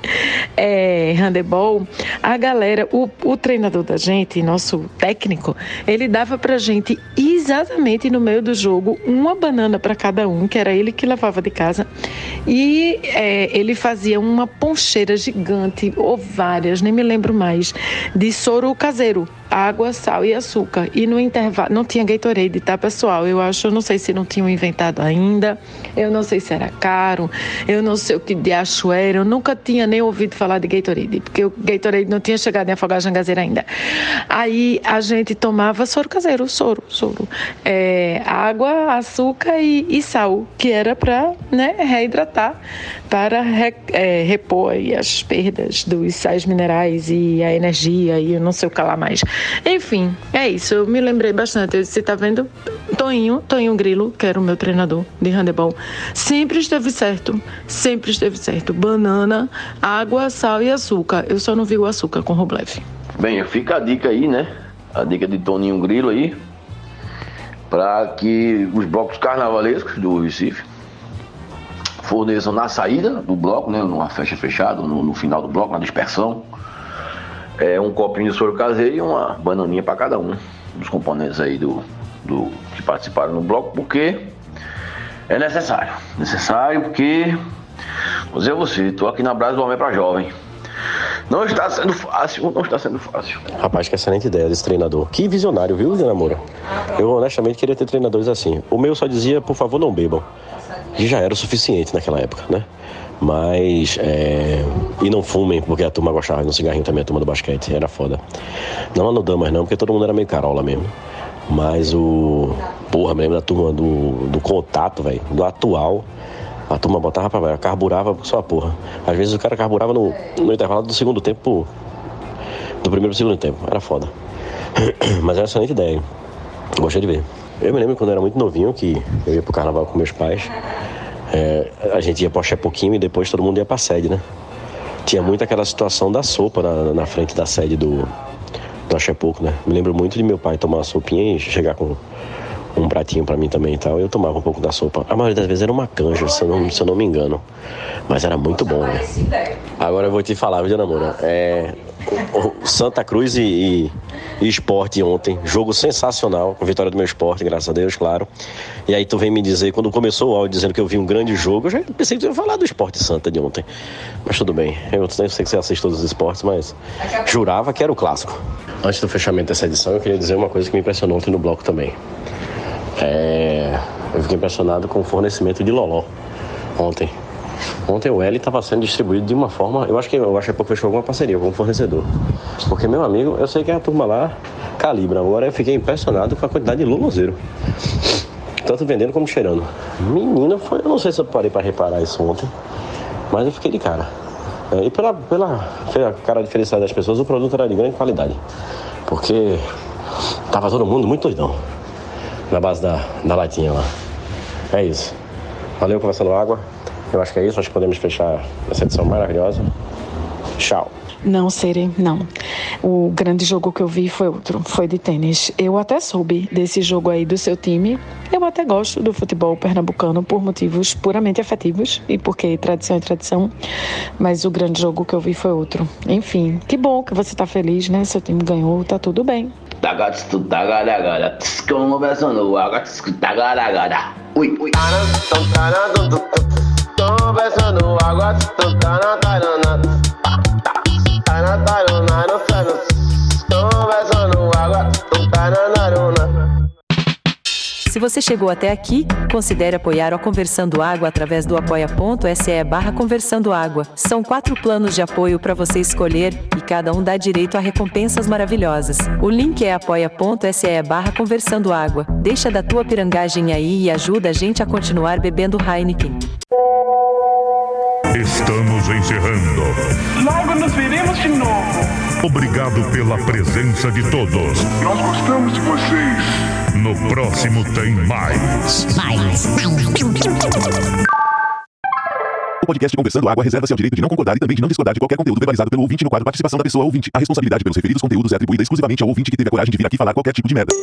R: é, handebol, a galera, o, o treinador da gente, nosso técnico, ele dava pra gente exatamente no meio do jogo uma banana para cada um, que era ele que levava de casa, e é, ele fazia uma poncheira gigante, ou várias, nem me lembro mais, de soro caseiro água, sal e açúcar. E no intervalo, não tinha Gatorade, tá, pessoal? Eu acho, eu não sei se não tinham inventado ainda, eu não sei se era caro, eu não sei o que de acho era, eu nunca tinha nem ouvido falar de Gatorade, porque o Gatorade não tinha chegado em Afogar Jangazeira ainda. Aí a gente tomava soro caseiro, soro, soro. É, água, açúcar e, e, sal, que era para né, reidratar, para re, é, repor as perdas dos sais minerais e a energia e eu não sei o que lá mais. Enfim, é isso. Eu me lembrei bastante. Você tá vendo? Toinho, Toinho Grilo, que era o meu treinador de handebol, sempre esteve certo. Sempre esteve certo. Banana, água, sal e açúcar. Eu só não vi o açúcar com Roblev.
E: Bem, fica a dica aí, né? A dica de Toninho Grilo aí. Para que os blocos carnavalescos do Recife forneçam na saída do bloco, né? Numa festa fechada, no, no final do bloco, na dispersão é, um copinho de soro caseiro e uma bananinha para cada um dos componentes aí do, do que participaram no bloco, porque é necessário. Necessário porque, vou dizer a você, estou aqui na Brasa do Homem para Jovem. Não está sendo fácil, não está sendo fácil.
G: Rapaz, que excelente ideia desse treinador. Que visionário, viu, Dona Moura? Eu honestamente queria ter treinadores assim. O meu só dizia, por favor, não bebam. E já era o suficiente naquela época, né? Mas. É... E não fumem, porque a turma gostava de um cigarrinho também, a turma do basquete. Era foda. Não no Damas, não, porque todo mundo era meio carola mesmo. Mas o. Porra, me lembro da turma do, do contato, velho. Do atual. A turma botava pra carburava só a porra. Às vezes o cara carburava no, no intervalo do segundo tempo. Do primeiro pro segundo tempo. Era foda. Mas era uma excelente ideia. Gostei de ver. Eu me lembro quando eu era muito novinho que eu ia pro carnaval com meus pais. É, a gente ia para pouquinho e depois todo mundo ia para a sede, né? Tinha muito aquela situação da sopa na, na frente da sede do, do Axepoco, né? Me lembro muito de meu pai tomar uma sopinha e chegar com um pratinho para mim também e tal. Eu tomava um pouco da sopa. A maioria das vezes era uma canja, se eu não, se eu não me engano. Mas era muito bom, né? Agora eu vou te falar, viu, Moura? É, Santa Cruz e, e, e Esporte ontem. Jogo sensacional, com vitória do meu esporte, graças a Deus, claro. E aí tu vem me dizer, quando começou o áudio dizendo que eu vi um grande jogo, eu já pensei que tu ia falar do Esporte Santa de ontem. Mas tudo bem, eu sei que você assiste todos os esportes, mas jurava que era o clássico. Antes do fechamento dessa edição, eu queria dizer uma coisa que me impressionou ontem no bloco também. É... Eu fiquei impressionado com o fornecimento de Loló ontem. Ontem o L estava sendo distribuído de uma forma. Eu acho que eu acho que pouco fechou alguma parceria com o fornecedor. Porque, meu amigo, eu sei que a turma lá calibra. Agora eu fiquei impressionado com a quantidade de lulozeiro. Tanto vendendo como cheirando. Menina, foi. Eu não sei se eu parei para reparar isso ontem. Mas eu fiquei de cara. É, E pela, pela, pela cara de felicidade das pessoas, o produto era de grande qualidade. Porque tava todo mundo muito doidão. Na base da, da latinha lá. É isso. Valeu conversando água. Eu acho que é isso. Acho que podemos fechar essa edição maravilhosa. Tchau.
R: Não, Siri, não. O grande jogo que eu vi foi outro, foi de tênis. Eu até soube desse jogo aí do seu time. Eu até gosto do futebol pernambucano por motivos puramente afetivos e porque tradição é tradição. Mas o grande jogo que eu vi foi outro. Enfim, que bom que você tá feliz, né? Seu time ganhou, tá tudo bem.
S: Tagatsu tagaragara, tagaragara. Ui, ui. Conversando água, Conversando água,
T: Se você chegou até aqui, considere apoiar a Conversando Água através do apoia.se barra Conversando Água. São quatro planos de apoio para você escolher e cada um dá direito a recompensas maravilhosas. O link é apoia.se barra Conversando Água. Deixa da tua pirangagem aí e ajuda a gente a continuar bebendo Heineken.
U: Estamos encerrando.
V: Logo nos veremos de novo.
U: Obrigado pela presença de todos.
V: Nós gostamos de vocês.
U: No próximo tem mais.
W: O podcast Conversando Água reserva-se ao direito de não concordar e também de não discordar de qualquer conteúdo verbalizado pelo ouvinte no quadro Participação da Pessoa Ouvinte. A responsabilidade pelos referidos conteúdos é atribuída exclusivamente ao ouvinte que teve a coragem de vir aqui falar qualquer tipo de merda.